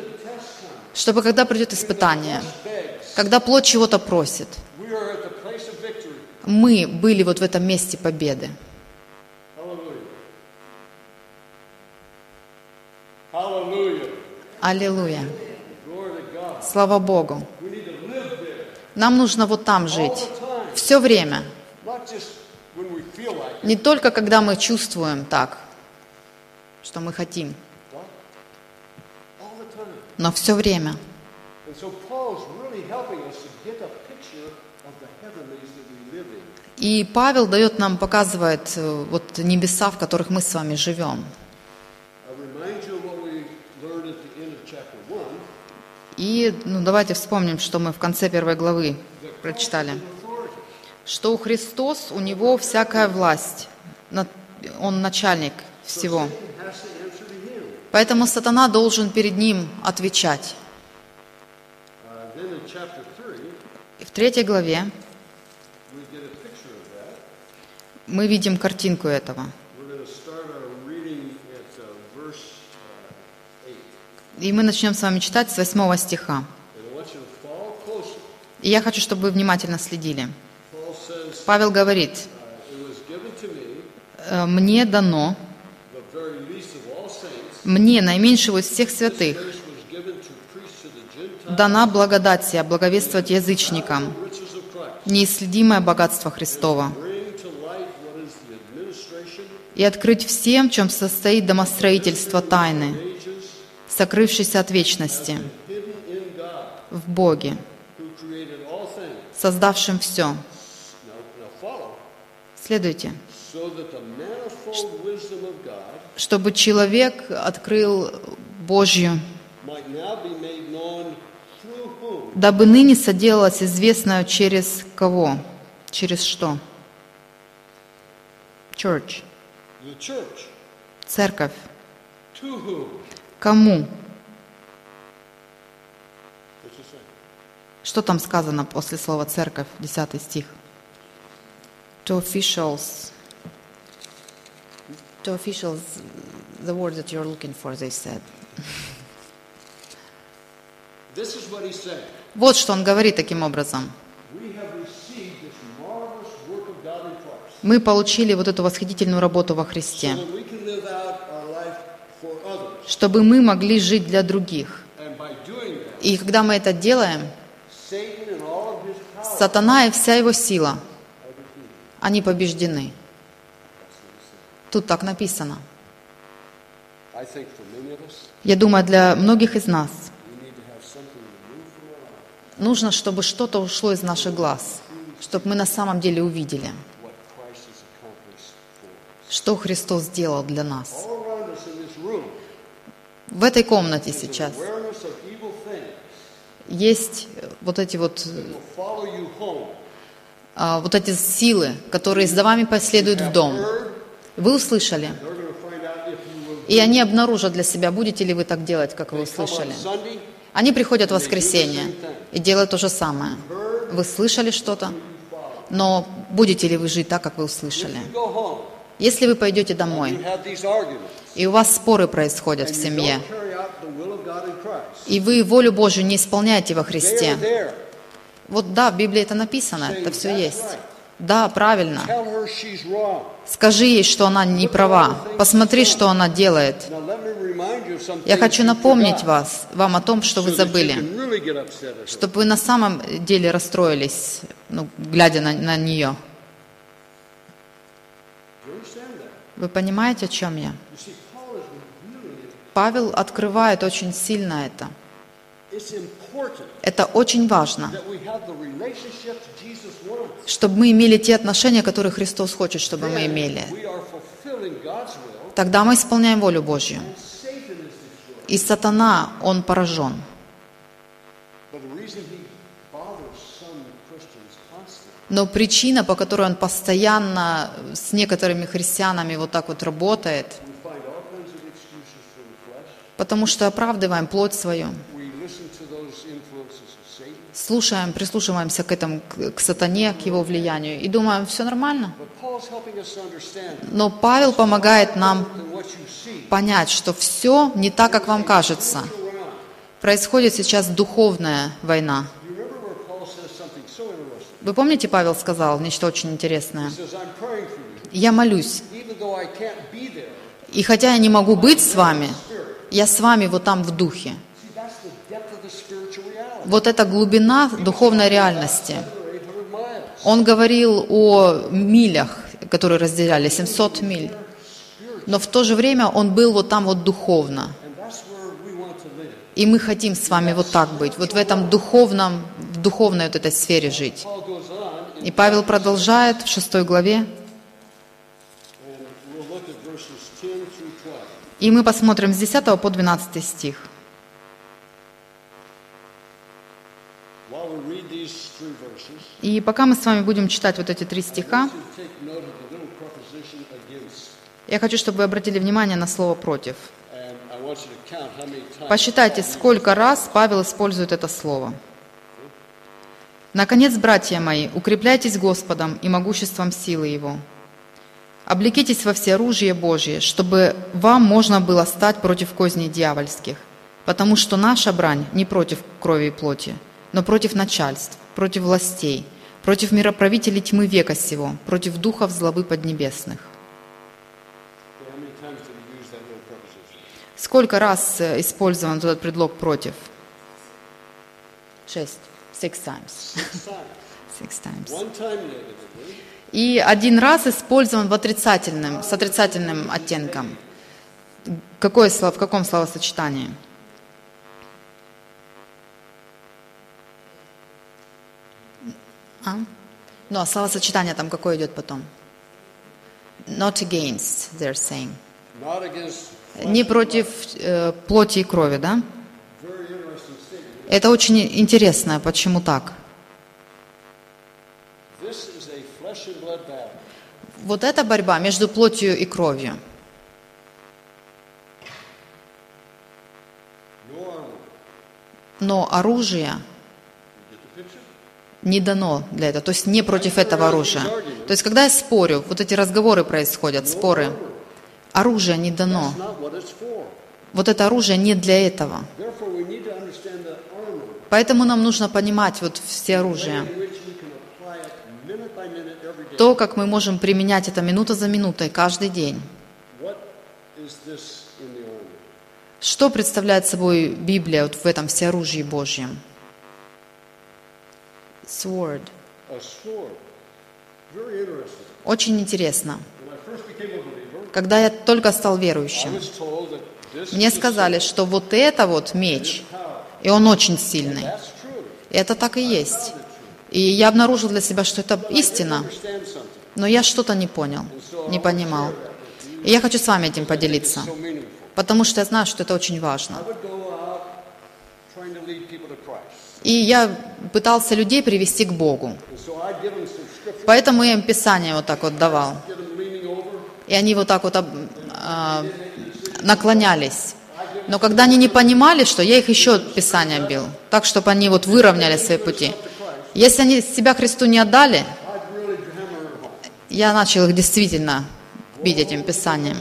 Speaker 1: Чтобы когда придет испытание, когда плоть чего-то просит, мы были вот в этом месте победы. Аллилуйя. Слава Богу. Нам нужно вот там жить. Все время. Не только когда мы чувствуем так, что мы хотим, но все время. И Павел дает нам, показывает э, вот небеса, в которых мы с вами живем.
Speaker 2: I remind you of what we learned at the end of chapter 1.
Speaker 1: И ну, давайте вспомним, что мы в конце первой главы прочитали. Что у Христос, у Него всякая власть. Он начальник всего. Поэтому сатана должен перед Ним отвечать.
Speaker 2: Then in chapter 3,
Speaker 1: И в третьей главе мы видим картинку этого.
Speaker 2: We're going to start our reading at verse 8.
Speaker 1: И мы начнем с вами читать с 8 стиха. И я хочу, чтобы вы внимательно следили. Павел говорит, «Э, «Мне дано, мне, наименьшего из всех святых, дана благодать сия, благовествовать язычникам, неисследимое богатство Христова, и открыть всем, в чем состоит домостроительство тайны, сокрывшейся от вечности, в Боге, создавшим все. Следуйте.
Speaker 2: So that the manifold wisdom of God
Speaker 1: Чтобы человек открыл Божью, дабы ныне соделалось известно через кого? Через что? Church. Церковь. Кому? Что там сказано после слова церковь, 10 стих? To officials. To officials, the word that you're looking for, they said.
Speaker 2: This is what he said.
Speaker 1: Вот что он говорит таким образом. Мы получили вот эту восхитительную работу во Христе, чтобы мы могли жить для других. И когда мы это делаем, сатана и вся его сила, они побеждены. Тут так написано. Я думаю, для многих из нас нужно, чтобы что-то ушло из наших глаз, чтобы мы на самом деле увидели, что Христос сделал для нас. В этой комнате сейчас есть вот эти вот, а, вот эти силы, которые за вами последуют в дом. Вы услышали, и они обнаружат для себя, будете ли вы так делать, как вы услышали. Они приходят в воскресенье и делают то же самое. Вы слышали что-то, но будете ли вы жить так, как вы услышали? Если вы пойдете домой, и у вас споры происходят в семье, и вы волю Божью не исполняете во Христе, вот да, в Библии это написано, это все есть. Да, правильно. Скажи ей, что она не права. Посмотри, что она делает. Я хочу напомнить вас, вам о том, что вы забыли, чтобы вы на самом деле расстроились, ну, глядя на, на нее. Вы понимаете, о чем я? Павел открывает очень сильно это. Это очень важно, чтобы мы имели те отношения, которые Христос хочет, чтобы мы имели. Тогда мы исполняем волю Божью. И сатана, он поражен. Но причина, по которой он постоянно с некоторыми христианами вот так вот работает, потому что оправдываем плоть свою, слушаем, прислушиваемся к этому, к, сатане, к его влиянию и думаем, все нормально. Но Павел помогает нам понять, что все не так, как вам кажется. Происходит сейчас духовная война. Вы помните, Павел сказал нечто очень интересное? Я молюсь, и хотя я не могу быть с вами, я с вами вот там в духе. Вот эта глубина духовной реальности.
Speaker 2: Or 800 miles.
Speaker 1: Он говорил о милях, которые разделяли, 700 миль. Но в то же время он был вот там вот духовно. И мы хотим с вами вот так быть, вот в этом духовном, в духовной вот этой сфере жить. И Павел продолжает в шестой главе,
Speaker 2: and we'll look at verses 10 through 12.
Speaker 1: и мы посмотрим с 10 по 12 стих. И пока мы с вами будем читать вот эти три стиха, я хочу, чтобы вы обратили внимание на слово «против». Посчитайте, сколько раз Павел использует это слово. Наконец, братья мои, укрепляйтесь Господом и могуществом силы Его. Облекитесь во всеоружие Божие, чтобы вам можно было стать против козней дьявольских, потому что наша брань не против крови и плоти, но против начальств, против властей, против мироправителей тьмы века сего, против духов злобы поднебесных. Сколько раз э, использован этот предлог против? Шесть. Six times.
Speaker 2: Six times.
Speaker 1: И один раз использован в отрицательном, с отрицательным оттенком. Какое слово, в каком словосочетании? А? Ну, а словосочетание там какое идет потом? Not against, they're saying.
Speaker 2: not against.
Speaker 1: Не против э, плоти и крови, да? Это очень интересно, почему так. Вот эта борьба между плотью и кровью. Но оружие
Speaker 2: You get the picture?
Speaker 1: Не дано для этого, то есть не против этого оружия. То есть, когда я спорю, вот эти разговоры происходят, споры, оружие не дано. Вот это оружие не для этого. Поэтому нам нужно понимать вот все оружия. То, как мы можем применять это минута за минутой, каждый день. Что представляет собой Библия вот в этом всеоружии Божьем? Sword. Очень интересно. Когда я только стал верующим, мне сказали, что вот это вот меч, и он очень сильный. И это так и есть. И я обнаружил для себя, что это истина, но я что-то не понял, не понимал. И я хочу с вами этим поделиться, потому что я знаю, что это очень важно. И я пытался людей привести к Богу. Поэтому я им Писание вот так вот давал. И они вот так вот а, наклонялись. Но когда они не понимали, что я их еще Писание бил, так, чтобы они вот выровняли свои пути. Если они себя Христу не отдали, я начал их действительно бить этим Писанием.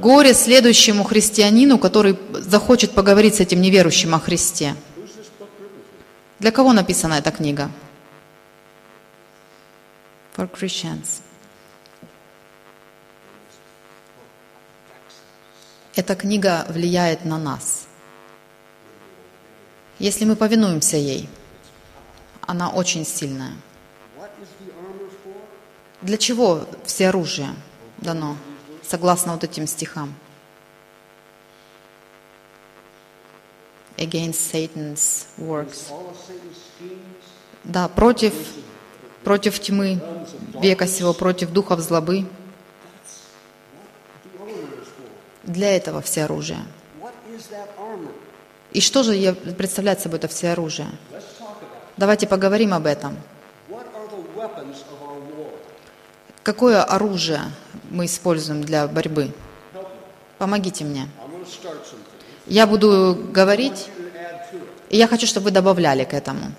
Speaker 1: Горе следующему христианину, который захочет поговорить с этим неверующим о Христе. Для кого написана эта книга? For Christians. Эта книга влияет на нас. Если мы повинуемся ей, она очень сильная. Для чего все оружие дано, согласно вот этим стихам? Against Satan's works. Да, против, против тьмы века сего, против духов злобы. Для этого все оружие. И что же представляет собой это все оружие? Давайте поговорим об этом. Какое оружие мы используем для борьбы? Помогите мне. Я буду говорить, и я хочу, чтобы вы добавляли к этому.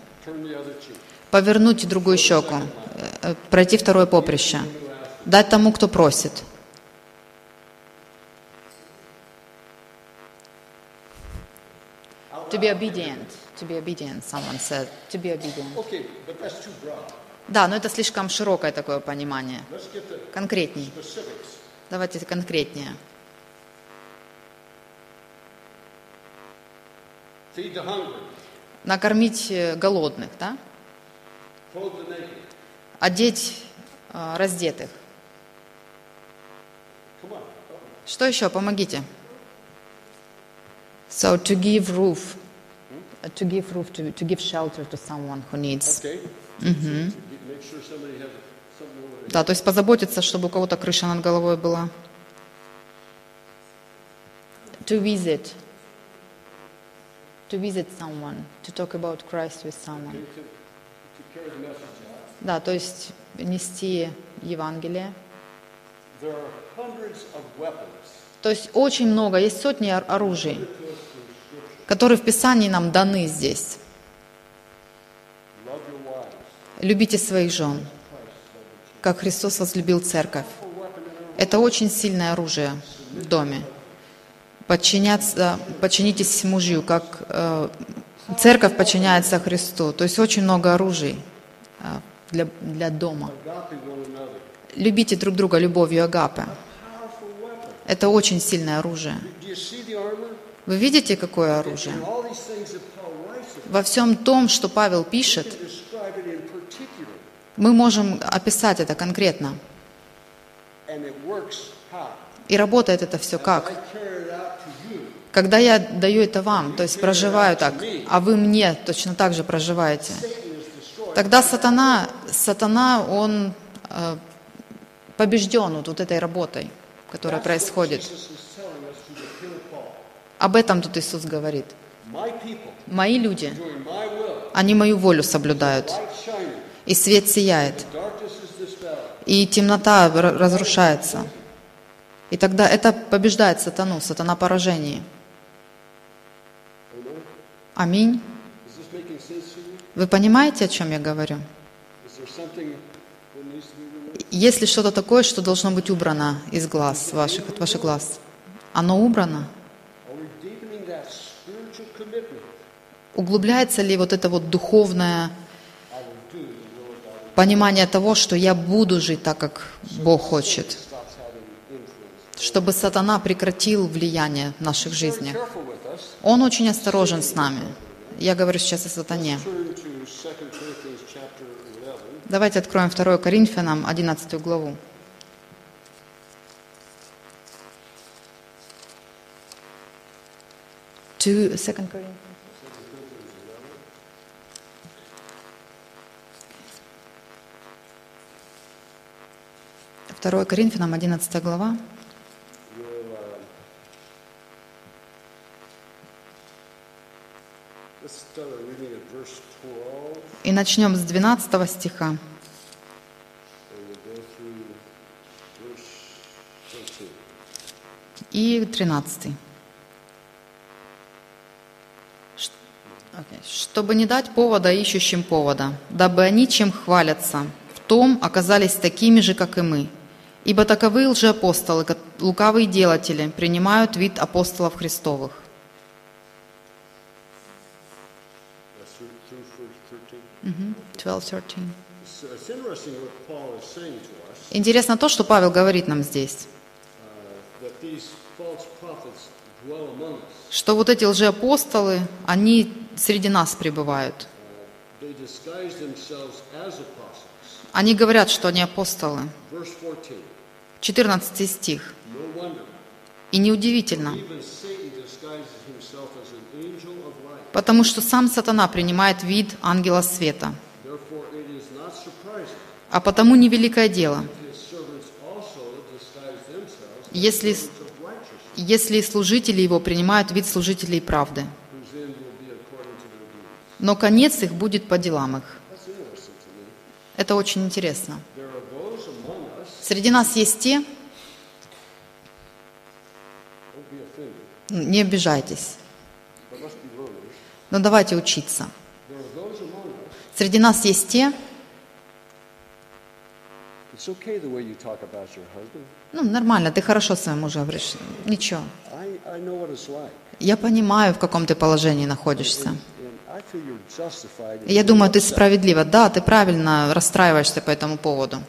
Speaker 1: Повернуть другую щеку, э, пройти второе поприще, дать тому, кто просит. To be obedient. To be obedient, someone said. To be obedient.
Speaker 2: Okay, but that's too broad.
Speaker 1: Да, но это слишком широкое такое понимание. Конкретней. Давайте конкретнее. Накормить э, голодных, да? Одеть э, раздетых. Что еще? Помогите. So to give roof, uh, to give roof, to, to give shelter to someone who needs.
Speaker 2: Okay? Mm-hmm.
Speaker 1: Да, то есть позаботиться, чтобы у кого-то крыша над головой была. To visit. To visit someone. To talk about Christ with someone. Да, то есть нести Евангелие. То есть очень много, есть сотни ор- оружий, которые в Писании нам даны здесь. Любите своих жен, как Христос возлюбил церковь. Это очень сильное оружие в доме. Подчиняться, подчинитесь мужью, как э, церковь подчиняется Христу. То есть очень много оружий э, для, для дома. Любите друг друга любовью агапы. Это очень сильное оружие. Вы видите, какое оружие? Во всем том, что Павел пишет, мы можем описать это конкретно. И работает это все как?
Speaker 2: carry it out to you.
Speaker 1: Когда я даю это вам, то есть проживаю так, а вы мне точно так же проживаете, тогда сатана, сатана, он э, побежден вот, вот этой работой, которая происходит. Об этом тут Иисус говорит. Мои люди, они мою волю соблюдают, и свет сияет, и темнота разрушается. И тогда это побеждает сатану, сатана поражение. Аминь. Вы понимаете, о чем я говорю? Есть ли что-то такое, что должно быть убрано из глаз ваших, от ваших глаз? Оно убрано? Углубляется ли вот это вот духовное понимание того, что я буду жить так, как Бог хочет, чтобы сатана прекратил влияние в наших жизнях? Он очень осторожен с нами. Я говорю сейчас о сатане.
Speaker 2: Turn to 2 Corinthians chapter 11.
Speaker 1: Давайте откроем 2 Коринфянам, 11 главу. To 2 Corinthians. 2 Коринфянам, 11 глава. И начнем с 12 стиха
Speaker 2: and we'll go through verse 13.
Speaker 1: и 13. Ш- окей. Чтобы не дать повода ищущим повода, дабы они чем хвалятся, в том оказались такими же, как и мы. Ибо таковы лжеапостолы, лукавые делатели, принимают вид апостолов Христовых.
Speaker 2: That's through, through verse 13.
Speaker 1: Мгм. 12-13.
Speaker 2: It's, it's interesting what Paul is saying to us
Speaker 1: Интересно то, что Павел говорит нам здесь,
Speaker 2: uh,
Speaker 1: что вот эти лжеапостолы, они среди нас пребывают.
Speaker 2: Apostles.
Speaker 1: Они говорят, что они апостолы.
Speaker 2: Verse 14.
Speaker 1: 14 стих. И неудивительно, потому что сам сатана принимает вид ангела света. А потому невеликое дело, если, если служители его принимают вид служителей правды. Но конец их будет по делам их. Это очень интересно. Среди нас есть те, не обижайтесь,
Speaker 2: but let's be learners.
Speaker 1: Но давайте учиться. Среди нас есть те, ну нормально, ты хорошо своему мужу говоришь, ничего. Я понимаю, в каком ты положении находишься. Я думаю, ты справедливо. Да, ты правильно расстраиваешься по этому поводу.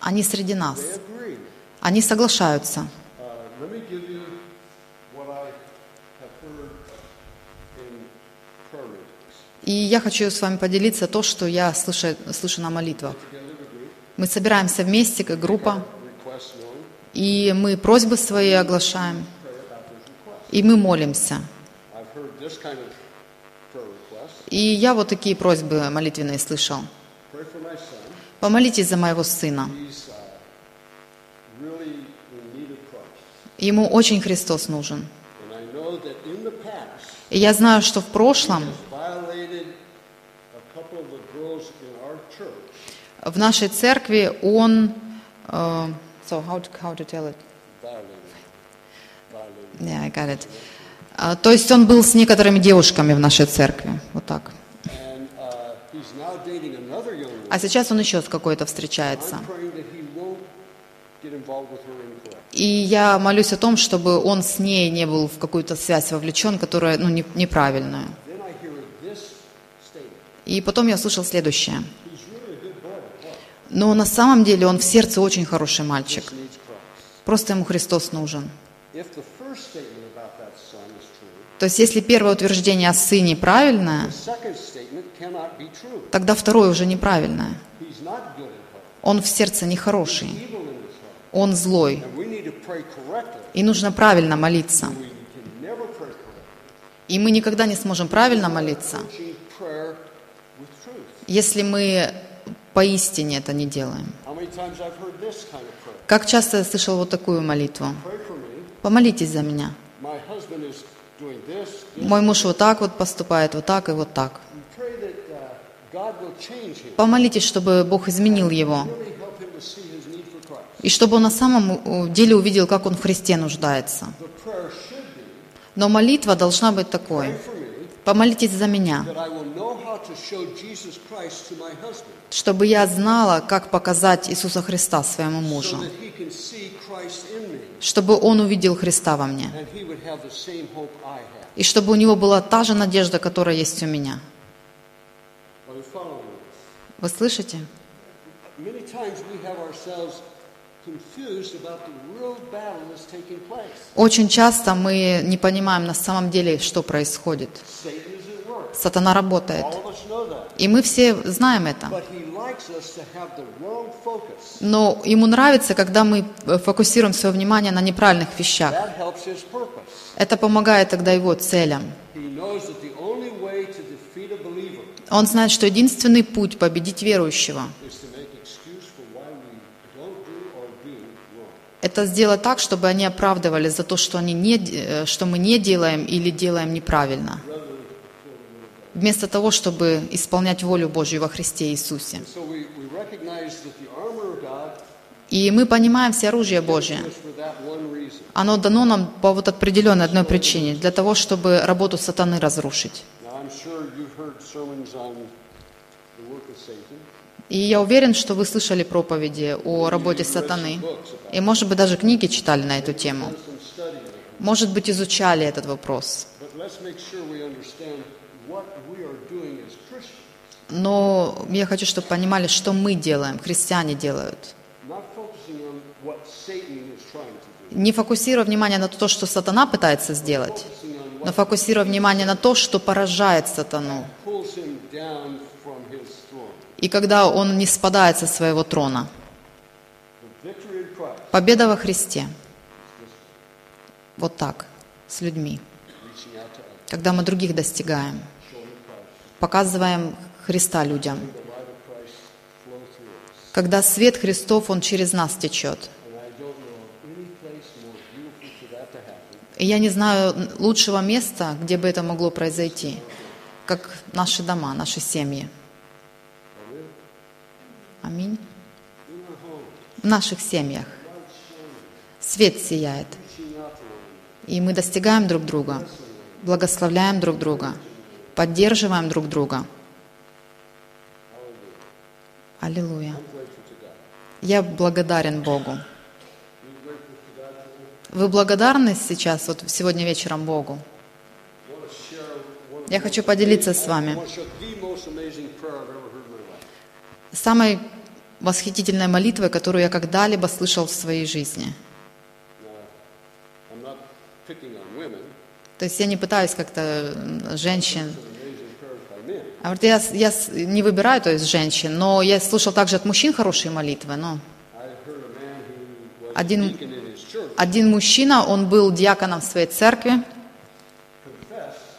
Speaker 1: Они среди нас. Они соглашаются.
Speaker 2: Uh, let me give you what I have heard in prayer meetings.
Speaker 1: И я хочу с вами поделиться то, что я слышу, слышу на молитвах. Мы собираемся вместе, как группа, и мы просьбы свои оглашаем. И мы молимся. И я вот такие просьбы молитвенные слышал. Помолитесь за моего сына. Ему очень Христос нужен. И я знаю, что в прошлом
Speaker 2: has violated a couple of the girls in our church.
Speaker 1: В нашей церкви он... э, so how to, how to tell it? Yeah, I got it. А, то есть он был с некоторыми девушками в нашей церкви. Вот так.
Speaker 2: And uh.
Speaker 1: А сейчас он еще с какой-то встречается. И я молюсь о том, чтобы он с ней не был в какую-то связь вовлечен, которая ну, не-
Speaker 2: statement.
Speaker 1: И потом я услышал следующее. Но на самом деле он в сердце очень хороший мальчик. Просто ему Христос нужен. То есть если первое утверждение о сыне правильное, тогда второе уже неправильное. Он в сердце нехороший. Он злой. И нужно правильно молиться. И мы никогда не сможем правильно молиться, если мы поистине это не делаем. Как часто я слышал вот такую молитву? Помолитесь за меня. Мой муж вот так вот поступает, вот так и вот так.
Speaker 2: Uh.
Speaker 1: Помолитесь, чтобы Бог изменил его. И чтобы он на самом деле увидел, как он в Христе нуждается. Но молитва должна быть такой. Помолитесь за меня, чтобы я знала, как показать Иисуса Христа своему мужу. Чтобы он увидел Христа во мне. И чтобы у него была та же надежда, которая есть у меня. Вы слышите? Очень часто мы не понимаем на самом деле, что происходит. Сатана работает. И мы все знаем это. Но ему нравится, когда мы э, фокусируем свое внимание на неправильных вещах. Это помогает тогда его целям. Он знает, что единственный путь победить верующего
Speaker 2: is to make excuse for why we don't do or do wrong.
Speaker 1: – это сделать так, чтобы они оправдывали за то, что, они не, э, что мы не делаем или делаем неправильно. Вместо того, чтобы исполнять волю Божью во Христе Иисусе. И мы понимаем все оружие Божье. Оно дано нам по вот определенной одной причине, для того, чтобы работу сатаны разрушить. И я уверен, что вы слышали проповеди о работе сатаны. И, может быть, даже книги читали на эту тему. Может быть, изучали этот вопрос. Но я хочу, чтобы понимали, что мы делаем, христиане делают. Не фокусируя внимание на то, что сатана пытается сделать, но фокусируя внимание на то, что поражает сатану. И когда он не спадает со своего трона. Победа во Христе. Вот так, с людьми. Когда мы других достигаем, показываем Христа людям. Когда свет Христов, он через нас течет. И я не знаю лучшего места, где бы это могло произойти, как наши дома, наши семьи. Аминь. В наших семьях свет сияет, и мы достигаем друг друга, благословляем друг друга, поддерживаем друг друга. Аллилуйя. Я благодарен Богу. Вы благодарны сейчас, вот сегодня вечером Богу? Я хочу поделиться с вами самой восхитительной молитвой, которую я когда-либо слышал в своей жизни. То есть я не пытаюсь как-то женщин. А я, я не выбираю, то есть женщин, но я слышал также от мужчин хорошие молитвы. Но Один- один мужчина, он был диаконом в своей церкви,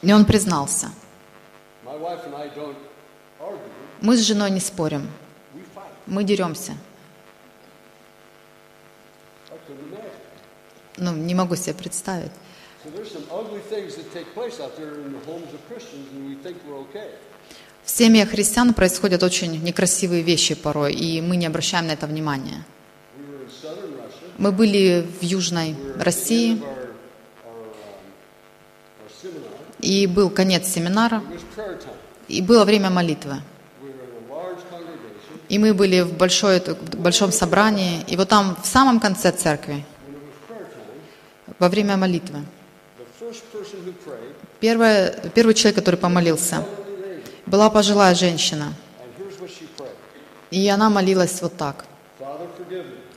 Speaker 1: И он признался. Мы с женой не спорим, мы деремся. Ну, не могу себе представить. В семьях христиан происходят очень некрасивые вещи порой, и мы не обращаем на это внимания. Мы были в Южной России,
Speaker 2: um,
Speaker 1: и был конец семинара, и было время молитвы. И мы были в большой, большом собрании, и вот там, в самом конце церкви, во время молитвы, первое, первый человек, который помолился, была пожилая женщина, и она молилась вот так.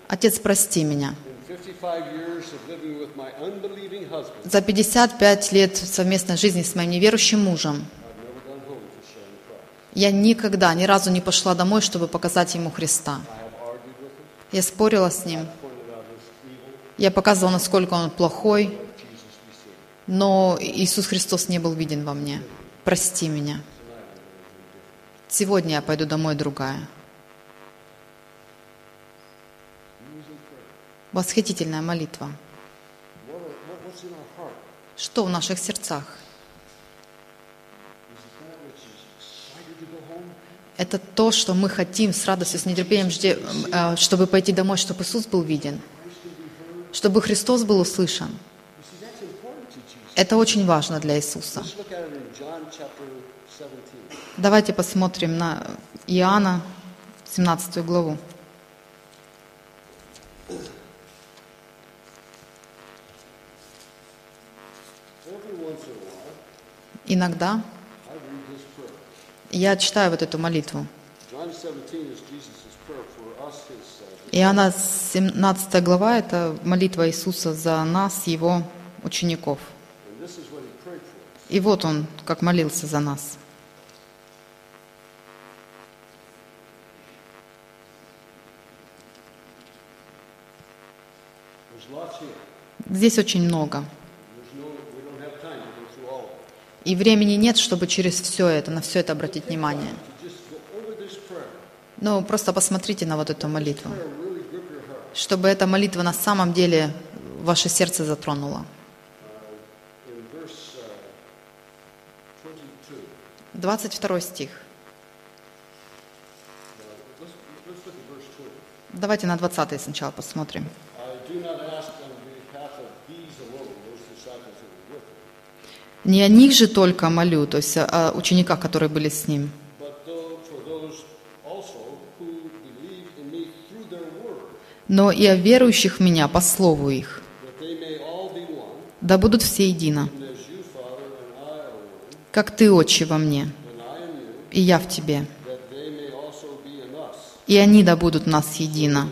Speaker 1: «Отец, прости меня.
Speaker 2: In 55 years of living with my unbelieving husband,
Speaker 1: За 55 лет совместной жизни с моим неверующим мужем я никогда, ни разу не пошла домой, чтобы показать ему Христа. Я спорила с ним, я показывала, насколько он плохой, но Иисус Христос не был виден во мне. Прости меня. Сегодня я пойду домой другая. Восхитительная молитва. Что в наших сердцах?
Speaker 2: Is it that which is excited to go home?
Speaker 1: Это то, что мы хотим с радостью, с нетерпением, э, чтобы пойти домой, чтобы Иисус был виден, чтобы Христос был услышан. Это очень важно для Иисуса.
Speaker 2: Let's look at it in John chapter 17.
Speaker 1: Давайте посмотрим на Иоанна, 17 главу. Иногда
Speaker 2: I read this prayer.
Speaker 1: Я читаю вот эту молитву.
Speaker 2: John 17 is Jesus' prayer for us, his
Speaker 1: Иоанна 17 глава – это молитва Иисуса за нас, Его учеников. И вот Он, как молился за нас. Здесь очень много. И времени нет, чтобы через все это, на все это обратить внимание. Но просто посмотрите на вот эту молитву, чтобы эта молитва на самом деле ваше сердце затронула.
Speaker 2: In verse uh, 22,
Speaker 1: 22 стих.
Speaker 2: let's, let's look at verse 20.
Speaker 1: Давайте на 20 сначала посмотрим.
Speaker 2: I do not ask on behalf of these alone, those disciples who were with him,
Speaker 1: Не о них же только молю, то есть о учениках, которые были с ним, но и о верующих в меня по слову их. Да будут все едино, как ты, Отче, во мне, и я в тебе. И они да будут нас едино.
Speaker 2: uh.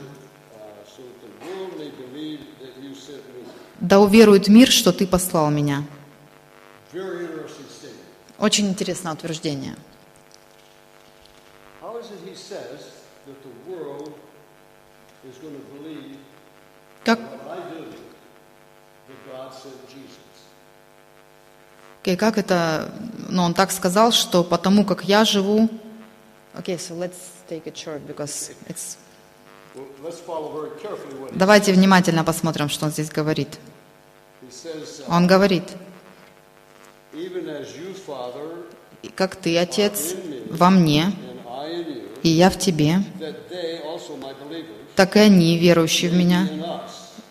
Speaker 1: Да уверует мир, что ты послал меня. Очень интересное утверждение. Как, и как это, ну, он так сказал, что потому как я живу... Okay, so let's take it short, because it's... Давайте внимательно посмотрим, что он здесь говорит.
Speaker 2: Uh,
Speaker 1: Он говорит,
Speaker 2: even as you, Father,
Speaker 1: «И как ты, Отец, во мне, и я в тебе, так и они, верующие в меня,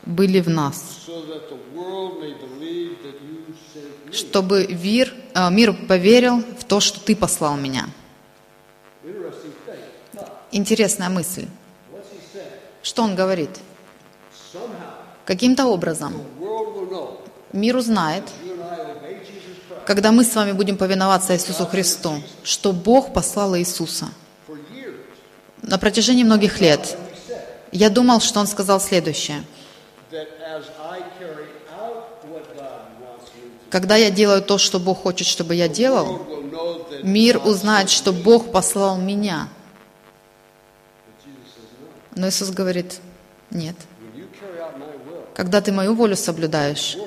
Speaker 1: были в нас, чтобы мир, э, мир поверил в то, что ты послал меня. Интересная мысль. Что он говорит? Каким-то образом мир узнает,
Speaker 2: you and I obey Jesus Christ
Speaker 1: когда мы с вами будем повиноваться Иисусу Христу, что Бог послал Иисуса. На протяжении многих лет я думал, что он сказал следующее. Когда я делаю то, что Бог хочет, чтобы я делал, мир узнает, что. Бог послал меня. Но Иисус говорит, нет. Когда ты мою волю соблюдаешь,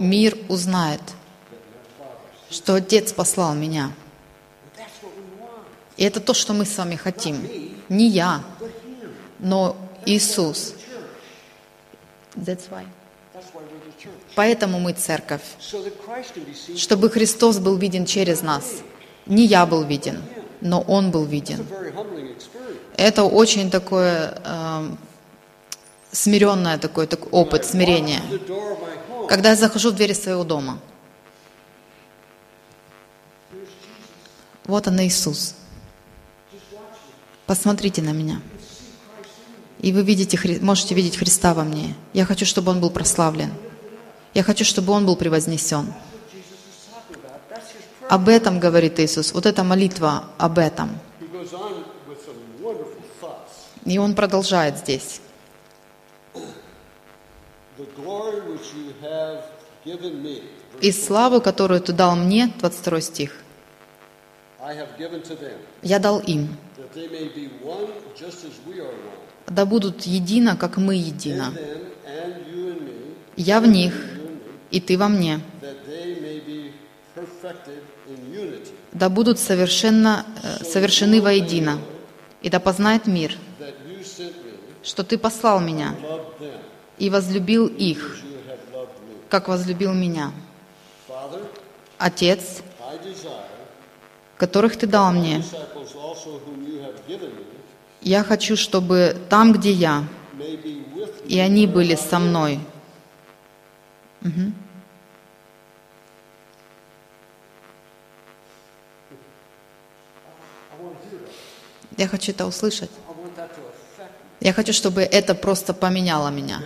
Speaker 1: мир узнает, что Отец послал меня. И это то, что мы с вами хотим. Не я, но Иисус. That's why. Поэтому мы церковь. Чтобы Христос был виден через нас. Не я был виден, но Он был виден. Это очень такое эм, смиренное такой, так- опыт смирения. Когда я захожу в двери своего дома,
Speaker 2: Here's Jesus.
Speaker 1: Вот он Иисус. Посмотрите на меня. И вы видите, можете видеть Христа во мне. Я хочу, чтобы Он был прославлен. Я хочу, чтобы Он был превознесен. Об этом говорит Иисус. Вот эта молитва об этом. И Он продолжает здесь. «И славу, которую Ты дал мне», 22 стих,
Speaker 2: I have given to them,
Speaker 1: «Я дал им, да будут едино, как мы едино. Я в них, и Ты во мне, да будут совершенно, э, совершены воедино, и да познает мир, что Ты послал меня и возлюбил их, как возлюбил меня. Отец, которых Ты дал мне, я хочу, чтобы там, где я, и они были со мной.
Speaker 2: That.
Speaker 1: Я хочу это услышать. Я хочу, чтобы это просто поменяло меня.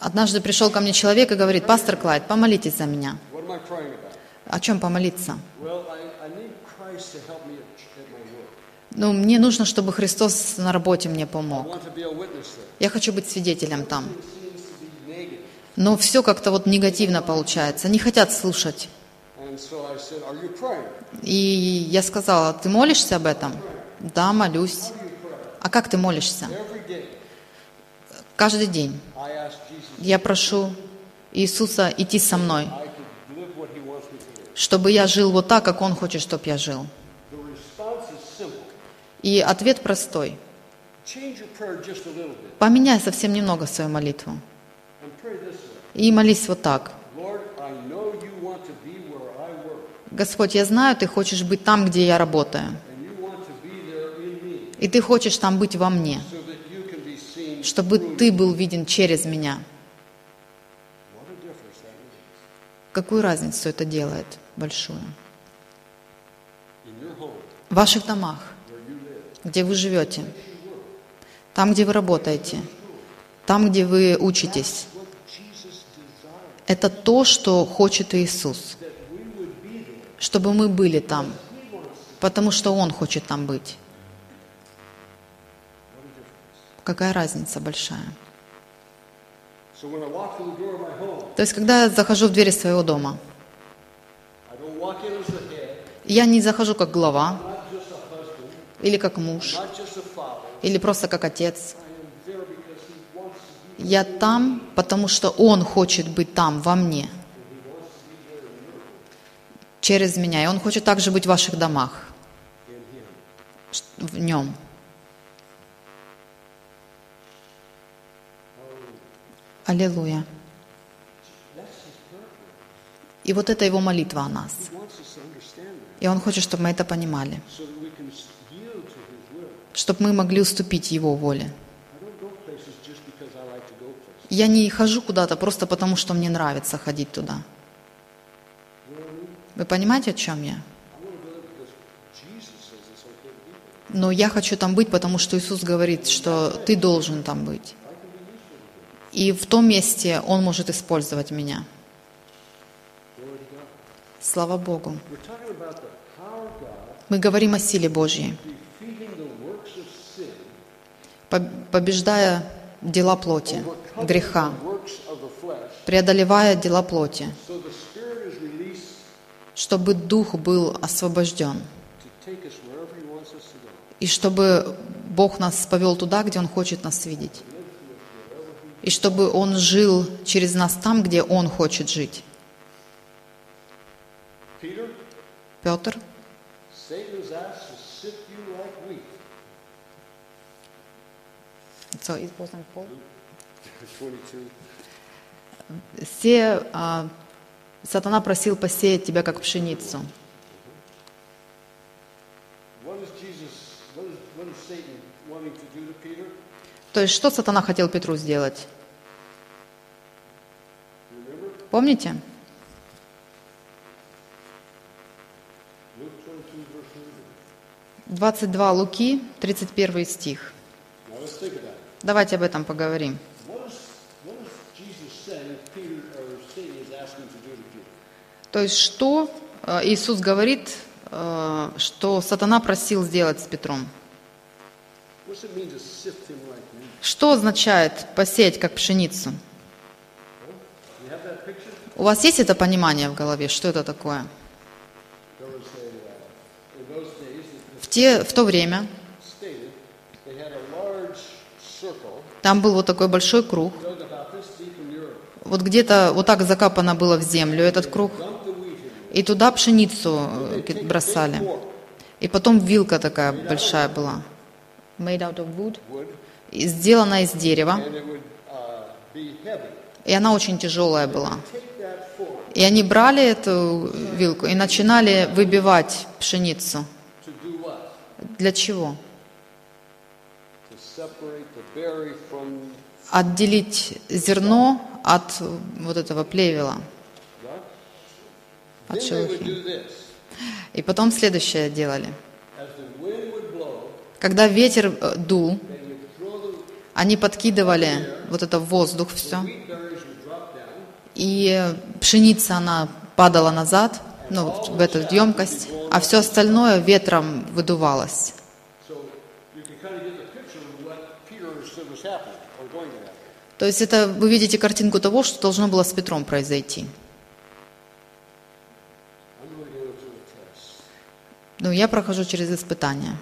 Speaker 1: Однажды пришел ко мне человек и говорит, пастор Клайд, помолитесь за меня. О чем помолиться? Ну, мне нужно, чтобы Христос на работе мне помог. Я хочу быть свидетелем там. Но все как-то вот негативно получается. Не хотят слушать. И я сказала, ты молишься об этом? Да, молюсь. А как ты молишься? Каждый день. Я прошу Иисуса идти со мной,
Speaker 2: I could live what he wants me to live.
Speaker 1: Чтобы я жил вот так, как Он хочет, чтобы я жил. И ответ простой. Поменяй совсем немного свою молитву. И молись вот так. Господь, я знаю, ты хочешь быть там, где я работаю. И ты хочешь там быть во мне, чтобы ты был виден через меня. Какую разницу это делает большую? В ваших домах, где вы живете, там, где вы работаете, там, где вы учитесь. Это то, что хочет Иисус, чтобы мы были там, потому что Он хочет там быть. Какая разница большая? То есть, когда я захожу в двери своего дома, я не захожу как глава, или как муж, или просто как отец. Я там, потому что Он хочет быть там, во мне, через меня. И Он хочет также быть в ваших домах, в Нем. Аллилуйя. И вот это Его молитва о нас. И Он хочет, чтобы мы это понимали, чтобы мы могли уступить Его воле. Я не хожу куда-то просто потому, что мне нравится ходить туда. Вы понимаете, о чем я? Но я хочу там быть, потому что Иисус говорит, что ты должен там быть. И в том месте Он может использовать меня. Слава Богу. Мы говорим о силе Божьей, побеждая дела плоти, греха, преодолевая дела плоти, чтобы Дух был освобожден, и чтобы Бог нас повел туда, где Он хочет нас видеть, и чтобы Он жил через нас там, где Он хочет жить.
Speaker 2: Peter,
Speaker 1: Петр,
Speaker 2: Satan is asked to sift you like wheat.
Speaker 1: so it wasn't Paul.
Speaker 2: 22.
Speaker 1: Все, а, сатана просил посеять тебя как пшеницу. То есть что сатана хотел Петру сделать? Помните?
Speaker 2: 22
Speaker 1: Луки, 31 стих. Давайте об этом поговорим. То есть что э, Иисус говорит, э, что сатана просил сделать с Петром? Что означает посеять как пшеницу? У вас есть это понимание в голове, что это такое?
Speaker 2: There was a, uh, in those days, it
Speaker 1: В, те, в то время там был вот такой большой круг. Вот где-то вот так закапано было в землю этот круг. И туда пшеницу э, бросали. И потом вилка такая большая была. Made out of wood. сделана из дерева. И она очень тяжелая была. И они брали эту вилку и начинали выбивать пшеницу. Для чего? Отделить зерно от вот этого плевела, от шелухи. И потом следующее делали. Когда ветер э, дул, они подкидывали вот это в воздух все. И пшеница, она падала назад, ну, в эту емкость, а все остальное ветром выдувалось. То есть это вы видите картинку того, что должно было с Петром произойти. Ну, я прохожу через испытания.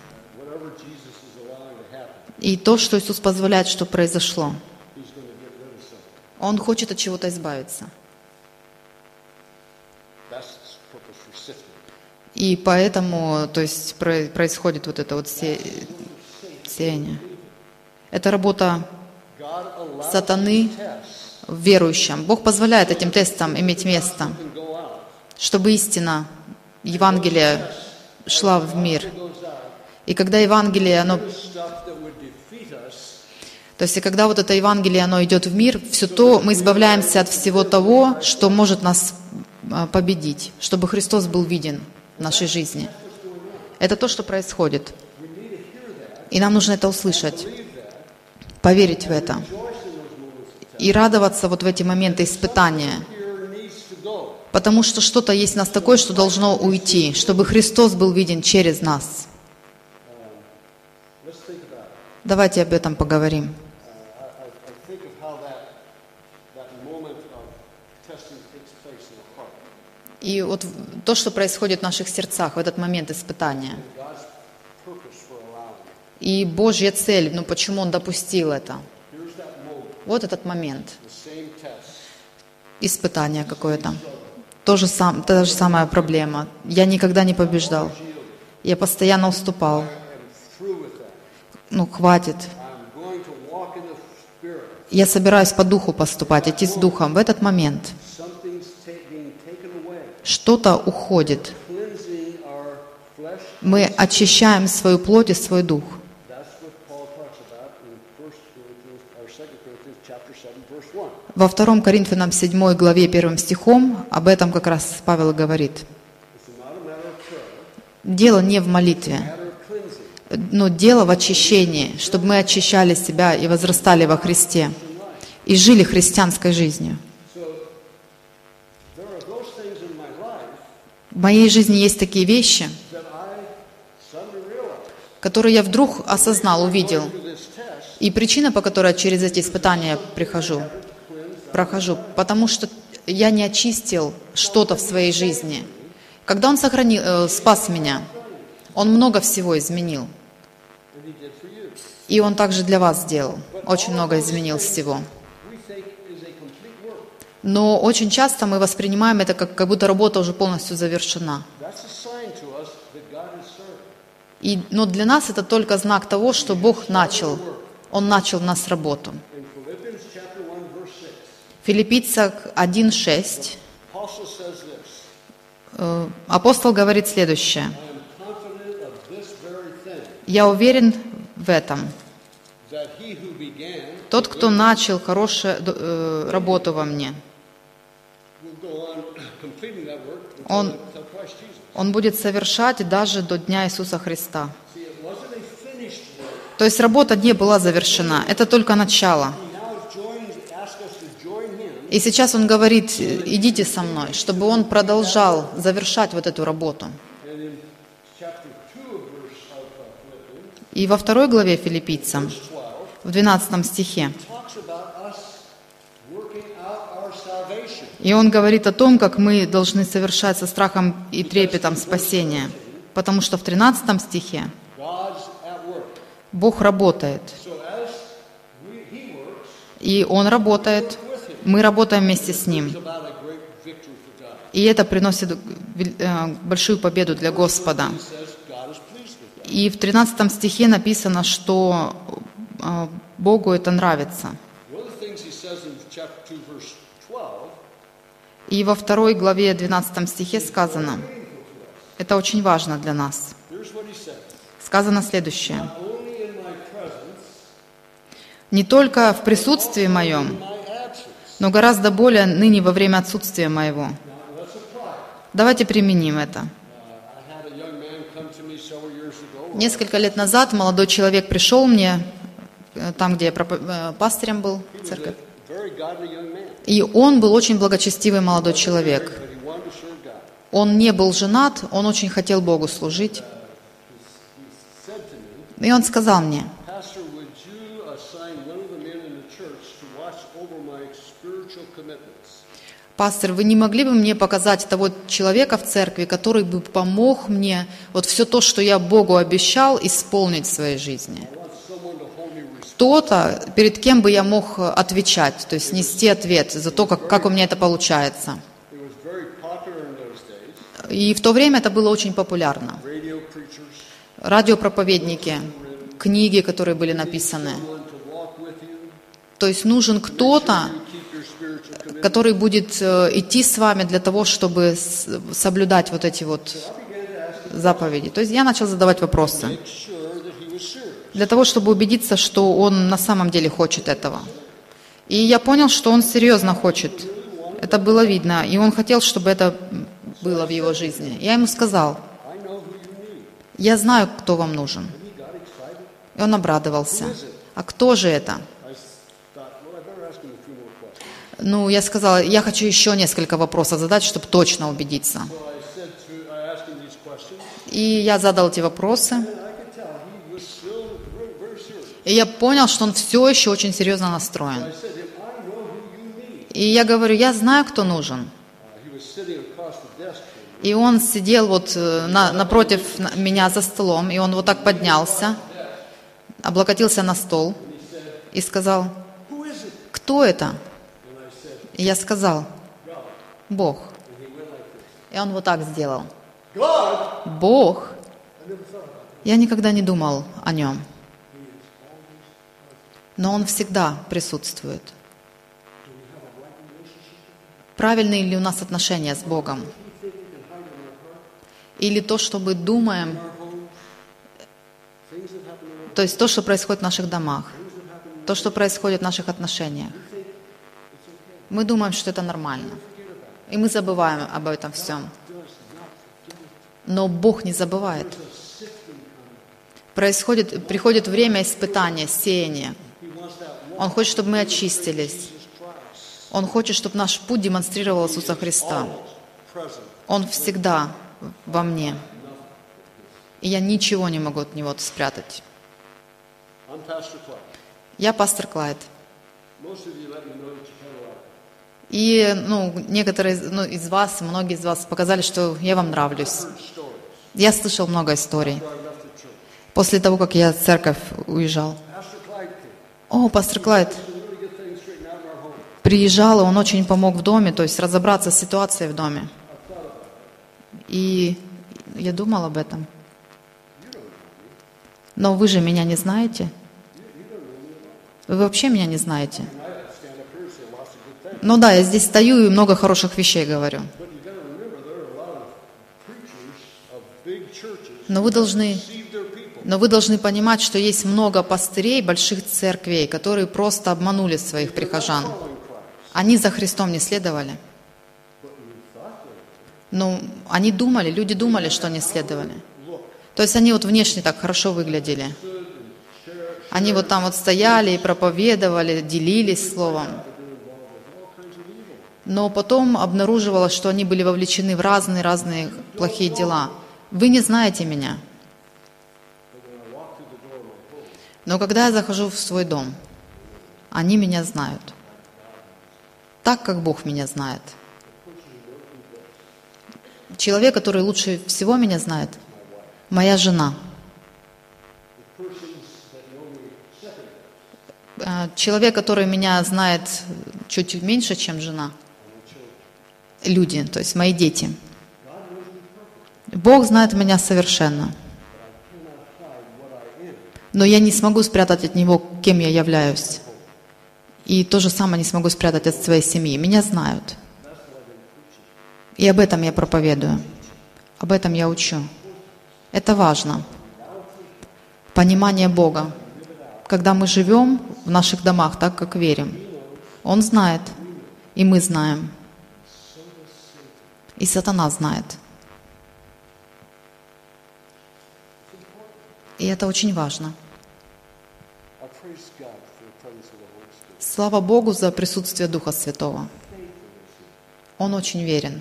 Speaker 1: И то, что Иисус позволяет, что произошло. Он хочет от чего-то избавиться.
Speaker 2: That's his purpose for sifting.
Speaker 1: И поэтому, то есть, про- происходит вот это вот се- сеяние. Это работа сатаны в верующем. Бог позволяет этим тестам иметь место, чтобы истина, Евангелие шла в мир. И когда Евангелие, оно, то есть и когда вот это Евангелие, оно идет в мир, все то, мы избавляемся от всего того, что может нас а, победить, чтобы Христос был виден нашей жизни. Это то, что происходит. И нам нужно это услышать, поверить в это и радоваться вот в эти моменты испытания. Потому что что-то есть в нас такое, что должно уйти, чтобы Христос был виден через нас. Давайте об этом поговорим.
Speaker 2: I, I, I think of how that, that moment of testing takes place in the heart.
Speaker 1: И вот то, что происходит в наших сердцах в этот момент испытания. И Божья цель, ну почему Он допустил это? Вот этот момент, испытание какое-то. То же сам, та же самая проблема. Я никогда не побеждал. Я постоянно уступал. Ну, хватит. Я собираюсь по духу поступать, идти с духом. В этот момент что-то уходит. Мы очищаем свою плоть и свой дух.
Speaker 2: That's what Paul talks about in 1 Corinthians, or 2 Corinthians chapter 7, verse 1.
Speaker 1: Во 2 Коринфянам 7 главе 1 стихом об этом как раз Павел говорит. Дело не в молитве, но дело в очищении, чтобы мы очищали себя и возрастали во Христе и жили христианской жизнью. В моей жизни есть такие вещи, которые я вдруг осознал, увидел. И причина, по которой я через эти испытания прихожу, прохожу, потому что я не очистил что-то в своей жизни. Когда Он сохранил, э, спас меня, Он много всего изменил. И Он также для вас сделал. Очень много изменил всего. Но очень часто мы воспринимаем это как, как будто работа уже полностью завершена. И, но для нас это только знак того, что Бог начал. Он начал в нас работу.
Speaker 2: In Philippians chapter 1, verse 6,
Speaker 1: Филиппийцах 1.6
Speaker 2: Apostle says this,
Speaker 1: э, апостол говорит следующее. «Я уверен в этом. Тот, кто начал хорошую э, работу во мне, Он- [clears throat] он будет совершать даже до Дня Иисуса Христа». То есть работа не была завершена, это только начало. И сейчас он говорит, идите со мной, чтобы он продолжал завершать вот эту работу.
Speaker 2: And in chapter 2 of verse of uh,
Speaker 1: И во второй главе филиппийцам,
Speaker 2: 12,
Speaker 1: в 12 стихе, и он говорит о том, как мы должны совершать со страхом и трепетом спасение. Потому что в 13 стихе. Бог работает, и Он работает, мы работаем вместе с Ним. И это приносит э, большую победу для Господа. И в 13 стихе написано, что э, Богу это нравится.
Speaker 2: One of the things he says in chapter 2, verse 12,
Speaker 1: И во второй главе 12 стихе сказано, это очень важно для нас. Сказано следующее. Не только в присутствии моем, но гораздо более ныне во время отсутствия моего. Давайте применим это. Несколько лет назад молодой человек пришел мне, э, там, где я э, пастырем был, церковь, и он был очень благочестивый молодой человек. Он не был женат, он очень хотел Богу служить.
Speaker 2: Me,
Speaker 1: И он сказал мне, пастор, вы не могли бы мне показать того человека в церкви, который бы помог мне вот все то, что я Богу обещал, исполнить в своей жизни?
Speaker 2: I want someone to
Speaker 1: Кто-то, перед кем бы я мог отвечать, то есть нести ответ за то, как, как у меня это получается. И в то время это было очень популярно. Радиопроповедники, книги, которые были написаны. То есть нужен кто-то, который будет э, идти с вами для того, чтобы соблюдать вот эти вот заповеди. То есть я начал задавать вопросы для того, чтобы убедиться, что он на самом деле хочет этого. И я понял, что он серьезно хочет. Это было видно. И он хотел, чтобы это было в его жизни. Я ему сказал, я знаю, кто вам нужен. И он обрадовался. А кто же это? Ну, я сказала, я хочу еще несколько вопросов задать, чтобы точно убедиться. И я задал эти вопросы.
Speaker 2: and I could tell he was still very, very serious.
Speaker 1: И я понял, что он все еще очень серьезно настроен. И я говорю, я знаю, кто нужен. И он сидел вот э, на- напротив на- меня за столом, и он вот так поднялся, облокотился на стол и сказал, кто это? И я сказал. Бог. И он вот так сделал. Бог? Я никогда не думал о нем. Но он всегда присутствует. Правильные ли у нас отношения с Богом? Или то, что мы думаем, то есть то, что происходит в наших домах, то, что происходит в наших отношениях. Мы думаем, что это нормально. И мы забываем об этом всем. Но Бог не забывает. Происходит, приходит время испытания, сеяния. Он хочет, чтобы мы очистились. Он хочет, чтобы наш путь демонстрировал Иисуса Христа. Он всегда во мне. И я ничего не могу от Него спрятать. Я пастор Клайд. И ну, некоторые ну, из вас, многие из вас показали, что я вам нравлюсь. Я слышал много историй после того, как я церковь уезжал. О, пастор Клайд, приезжал, и он очень помог в доме, то есть разобраться с ситуацией в доме. И я думал об этом. Но вы же меня не знаете. Вы вообще меня не знаете. Ну да, я здесь стою и много хороших вещей говорю. Но вы должны. Но вы должны понимать, что есть много пастырей больших церквей, которые просто обманули своих прихожан. Они за Христом не следовали. Ну, они думали, люди думали, что они следовали. То есть они вот внешне так хорошо выглядели. Они вот там вот стояли и проповедовали, делились словом. Но потом обнаруживалось, что они были вовлечены в разные-разные плохие дела. Вы не знаете меня. Но когда я захожу в свой дом, они меня знают. Так, как Бог меня знает. Человек, который лучше всего меня знает, моя жена. Э, Человек, который меня знает чуть меньше, чем жена. Люди, то есть мои дети. Бог знает меня совершенно. Но я не смогу спрятать от Него, кем я являюсь. И то же самое не смогу спрятать от своей семьи. Меня знают. И об этом я проповедую. Об этом я учу. Это важно. Понимание Бога. Когда мы живем в наших домах так, как верим, Он знает, и мы знаем. И сатана знает. И это очень важно.
Speaker 2: I praise God for the presence of the Holy Spirit.
Speaker 1: Слава Богу за присутствие Духа Святого. Он очень верен.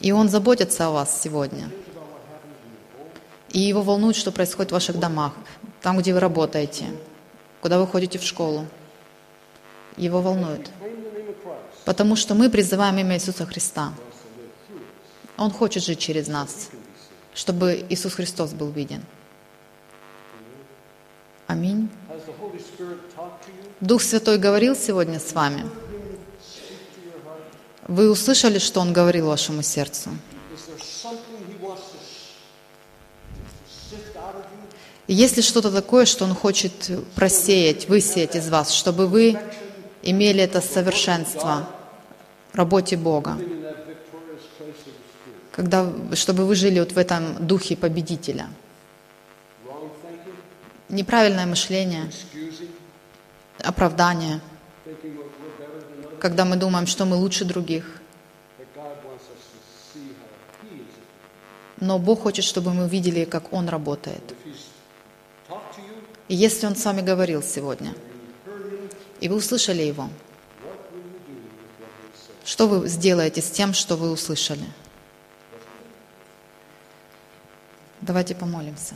Speaker 1: И Он заботится о вас сегодня. И Его волнует, что происходит в ваших домах, там, где вы работаете, куда вы ходите в школу. Его волнует. Потому что мы призываем имя Иисуса Христа. Он хочет жить через нас, чтобы Иисус Христос был виден. Аминь. Дух Святой говорил сегодня с вами. Вы услышали, что Он говорил вашему сердцу? Есть ли что-то такое, что Он хочет просеять, высеять из вас, чтобы вы имели это совершенство в работе Бога, когда, чтобы вы жили вот в этом духе победителя? Неправильное мышление, оправдание, когда мы думаем, что мы лучше других. Но Бог хочет, чтобы мы видели, как Он работает. И если Он с вами говорил сегодня, и вы услышали Его, что вы сделаете с тем, что вы услышали? Давайте помолимся.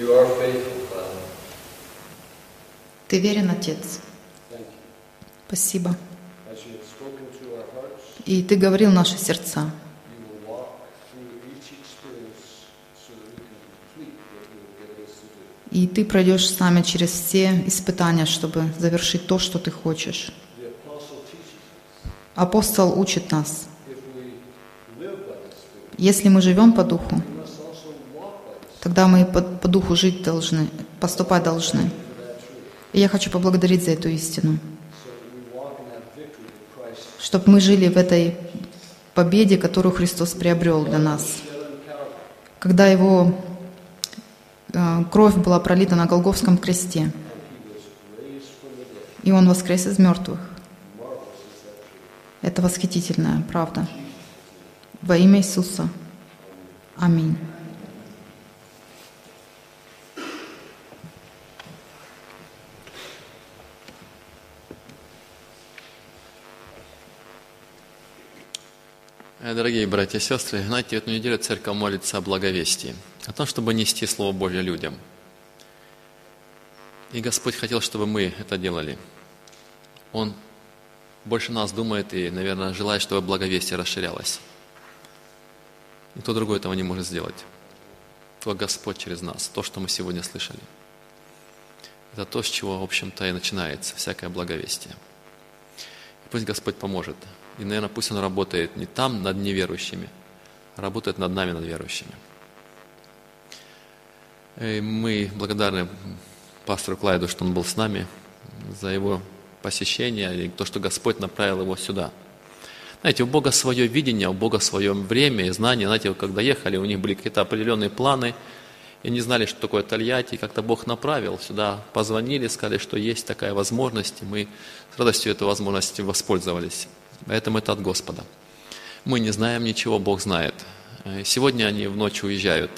Speaker 2: You are faithful, Father.
Speaker 1: Ты верен, Отец. Спасибо. И Ты говорил наши сердца. И Ты пройдешь с нами через все испытания, чтобы завершить то, что Ты хочешь. Апостол учит нас. Если мы живем по духу, тогда мы по, по духу жить должны, поступать должны. И я хочу поблагодарить за эту истину, чтобы мы жили в этой победе, которую Христос приобрел для нас. Когда Его э, кровь была пролита на Голговском кресте, и Он воскрес из мертвых. Это восхитительная правда. Во имя Иисуса. Аминь.
Speaker 3: Э, Дорогие братья и сестры, знаете, эту неделю церковь молится о благовестии, о том, чтобы нести Слово Божье людям. И Господь хотел, чтобы мы это делали. Он больше нас думает и, наверное, желает, чтобы благовестие расширялось. Никто другой этого не может сделать. Только Господь через нас, то, что мы сегодня слышали. Это то, с чего, в общем-то, и начинается всякое благовестие. И пусть Господь поможет. И, наверное, пусть Он работает не там над неверующими, а работает над нами, над верующими. И мы благодарны пастору Клайду, что он был с нами, за его посещение и то, что Господь направил его сюда. Знаете, у Бога свое видение, у Бога свое время и знание. Знаете, когда ехали, у них были какие-то определенные планы, и не знали, что такое Тольятти, и как-то Бог направил сюда, позвонили, сказали, что есть такая возможность, и мы с радостью этой возможности воспользовались. Поэтому это от Господа. Мы не знаем ничего, Бог знает. Э, Сегодня они в ночь уезжают,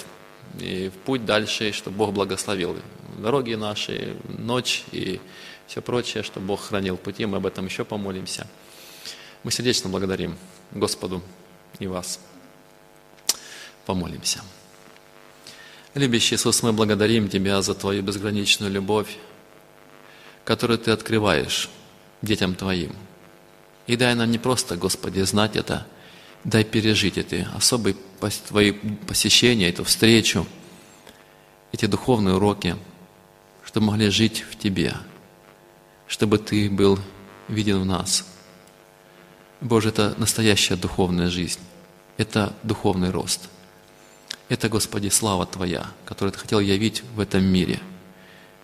Speaker 3: и в путь дальше, чтобы Бог благословил дороги наши, ночь и все прочее, чтобы Бог хранил пути, мы об этом еще помолимся. Мы сердечно благодарим Господу и вас. Помолимся. Любящий Иисус, мы благодарим Тебя за Твою безграничную любовь, которую Ты открываешь детям Твоим. И дай нам не просто, Господи, знать это, дай пережить эти особые Твои посещения, эту встречу, эти духовные уроки, чтобы могли жить в Тебе, чтобы Ты был виден в нас. Боже, это настоящая духовная жизнь, это духовный рост. Это, Господи, слава Твоя, которую Ты хотел явить в этом мире.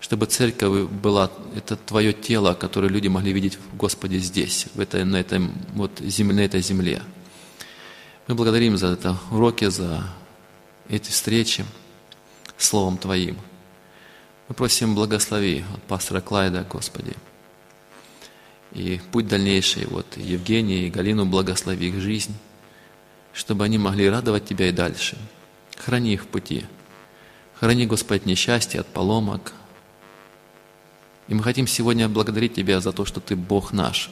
Speaker 3: Чтобы церковь была, это Твое тело, которое люди могли видеть, Господи, здесь, в этой, на, этом, вот, земле, на этой земле. Мы благодарим за это уроки, за эти встречи Словом Твоим. Мы просим благослови от пастора Клайда, Господи. И путь дальнейший, вот Евгений и Галину благослови их жизнь, чтобы они могли радовать Тебя и дальше. Храни их в пути. Храни, Господь, от несчастья, от поломок. И мы хотим сегодня благодарить Тебя за то, что Ты Бог наш.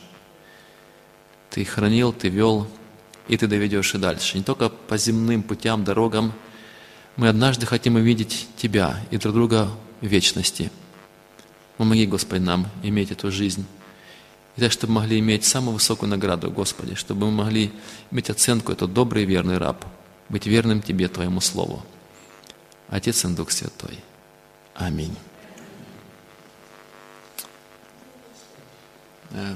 Speaker 3: Ты хранил, Ты вел, и Ты доведешь и дальше. Не только по земным путям, дорогам. Мы однажды хотим увидеть Тебя и друг друга в вечности. Помоги, Господи, нам иметь эту жизнь. И так, чтобы могли иметь самую высокую награду, Господи, чтобы мы могли иметь оценку, это добрый и верный раб, быть верным Тебе, Твоему Слову. Отец и Дух Святой. Аминь. Э,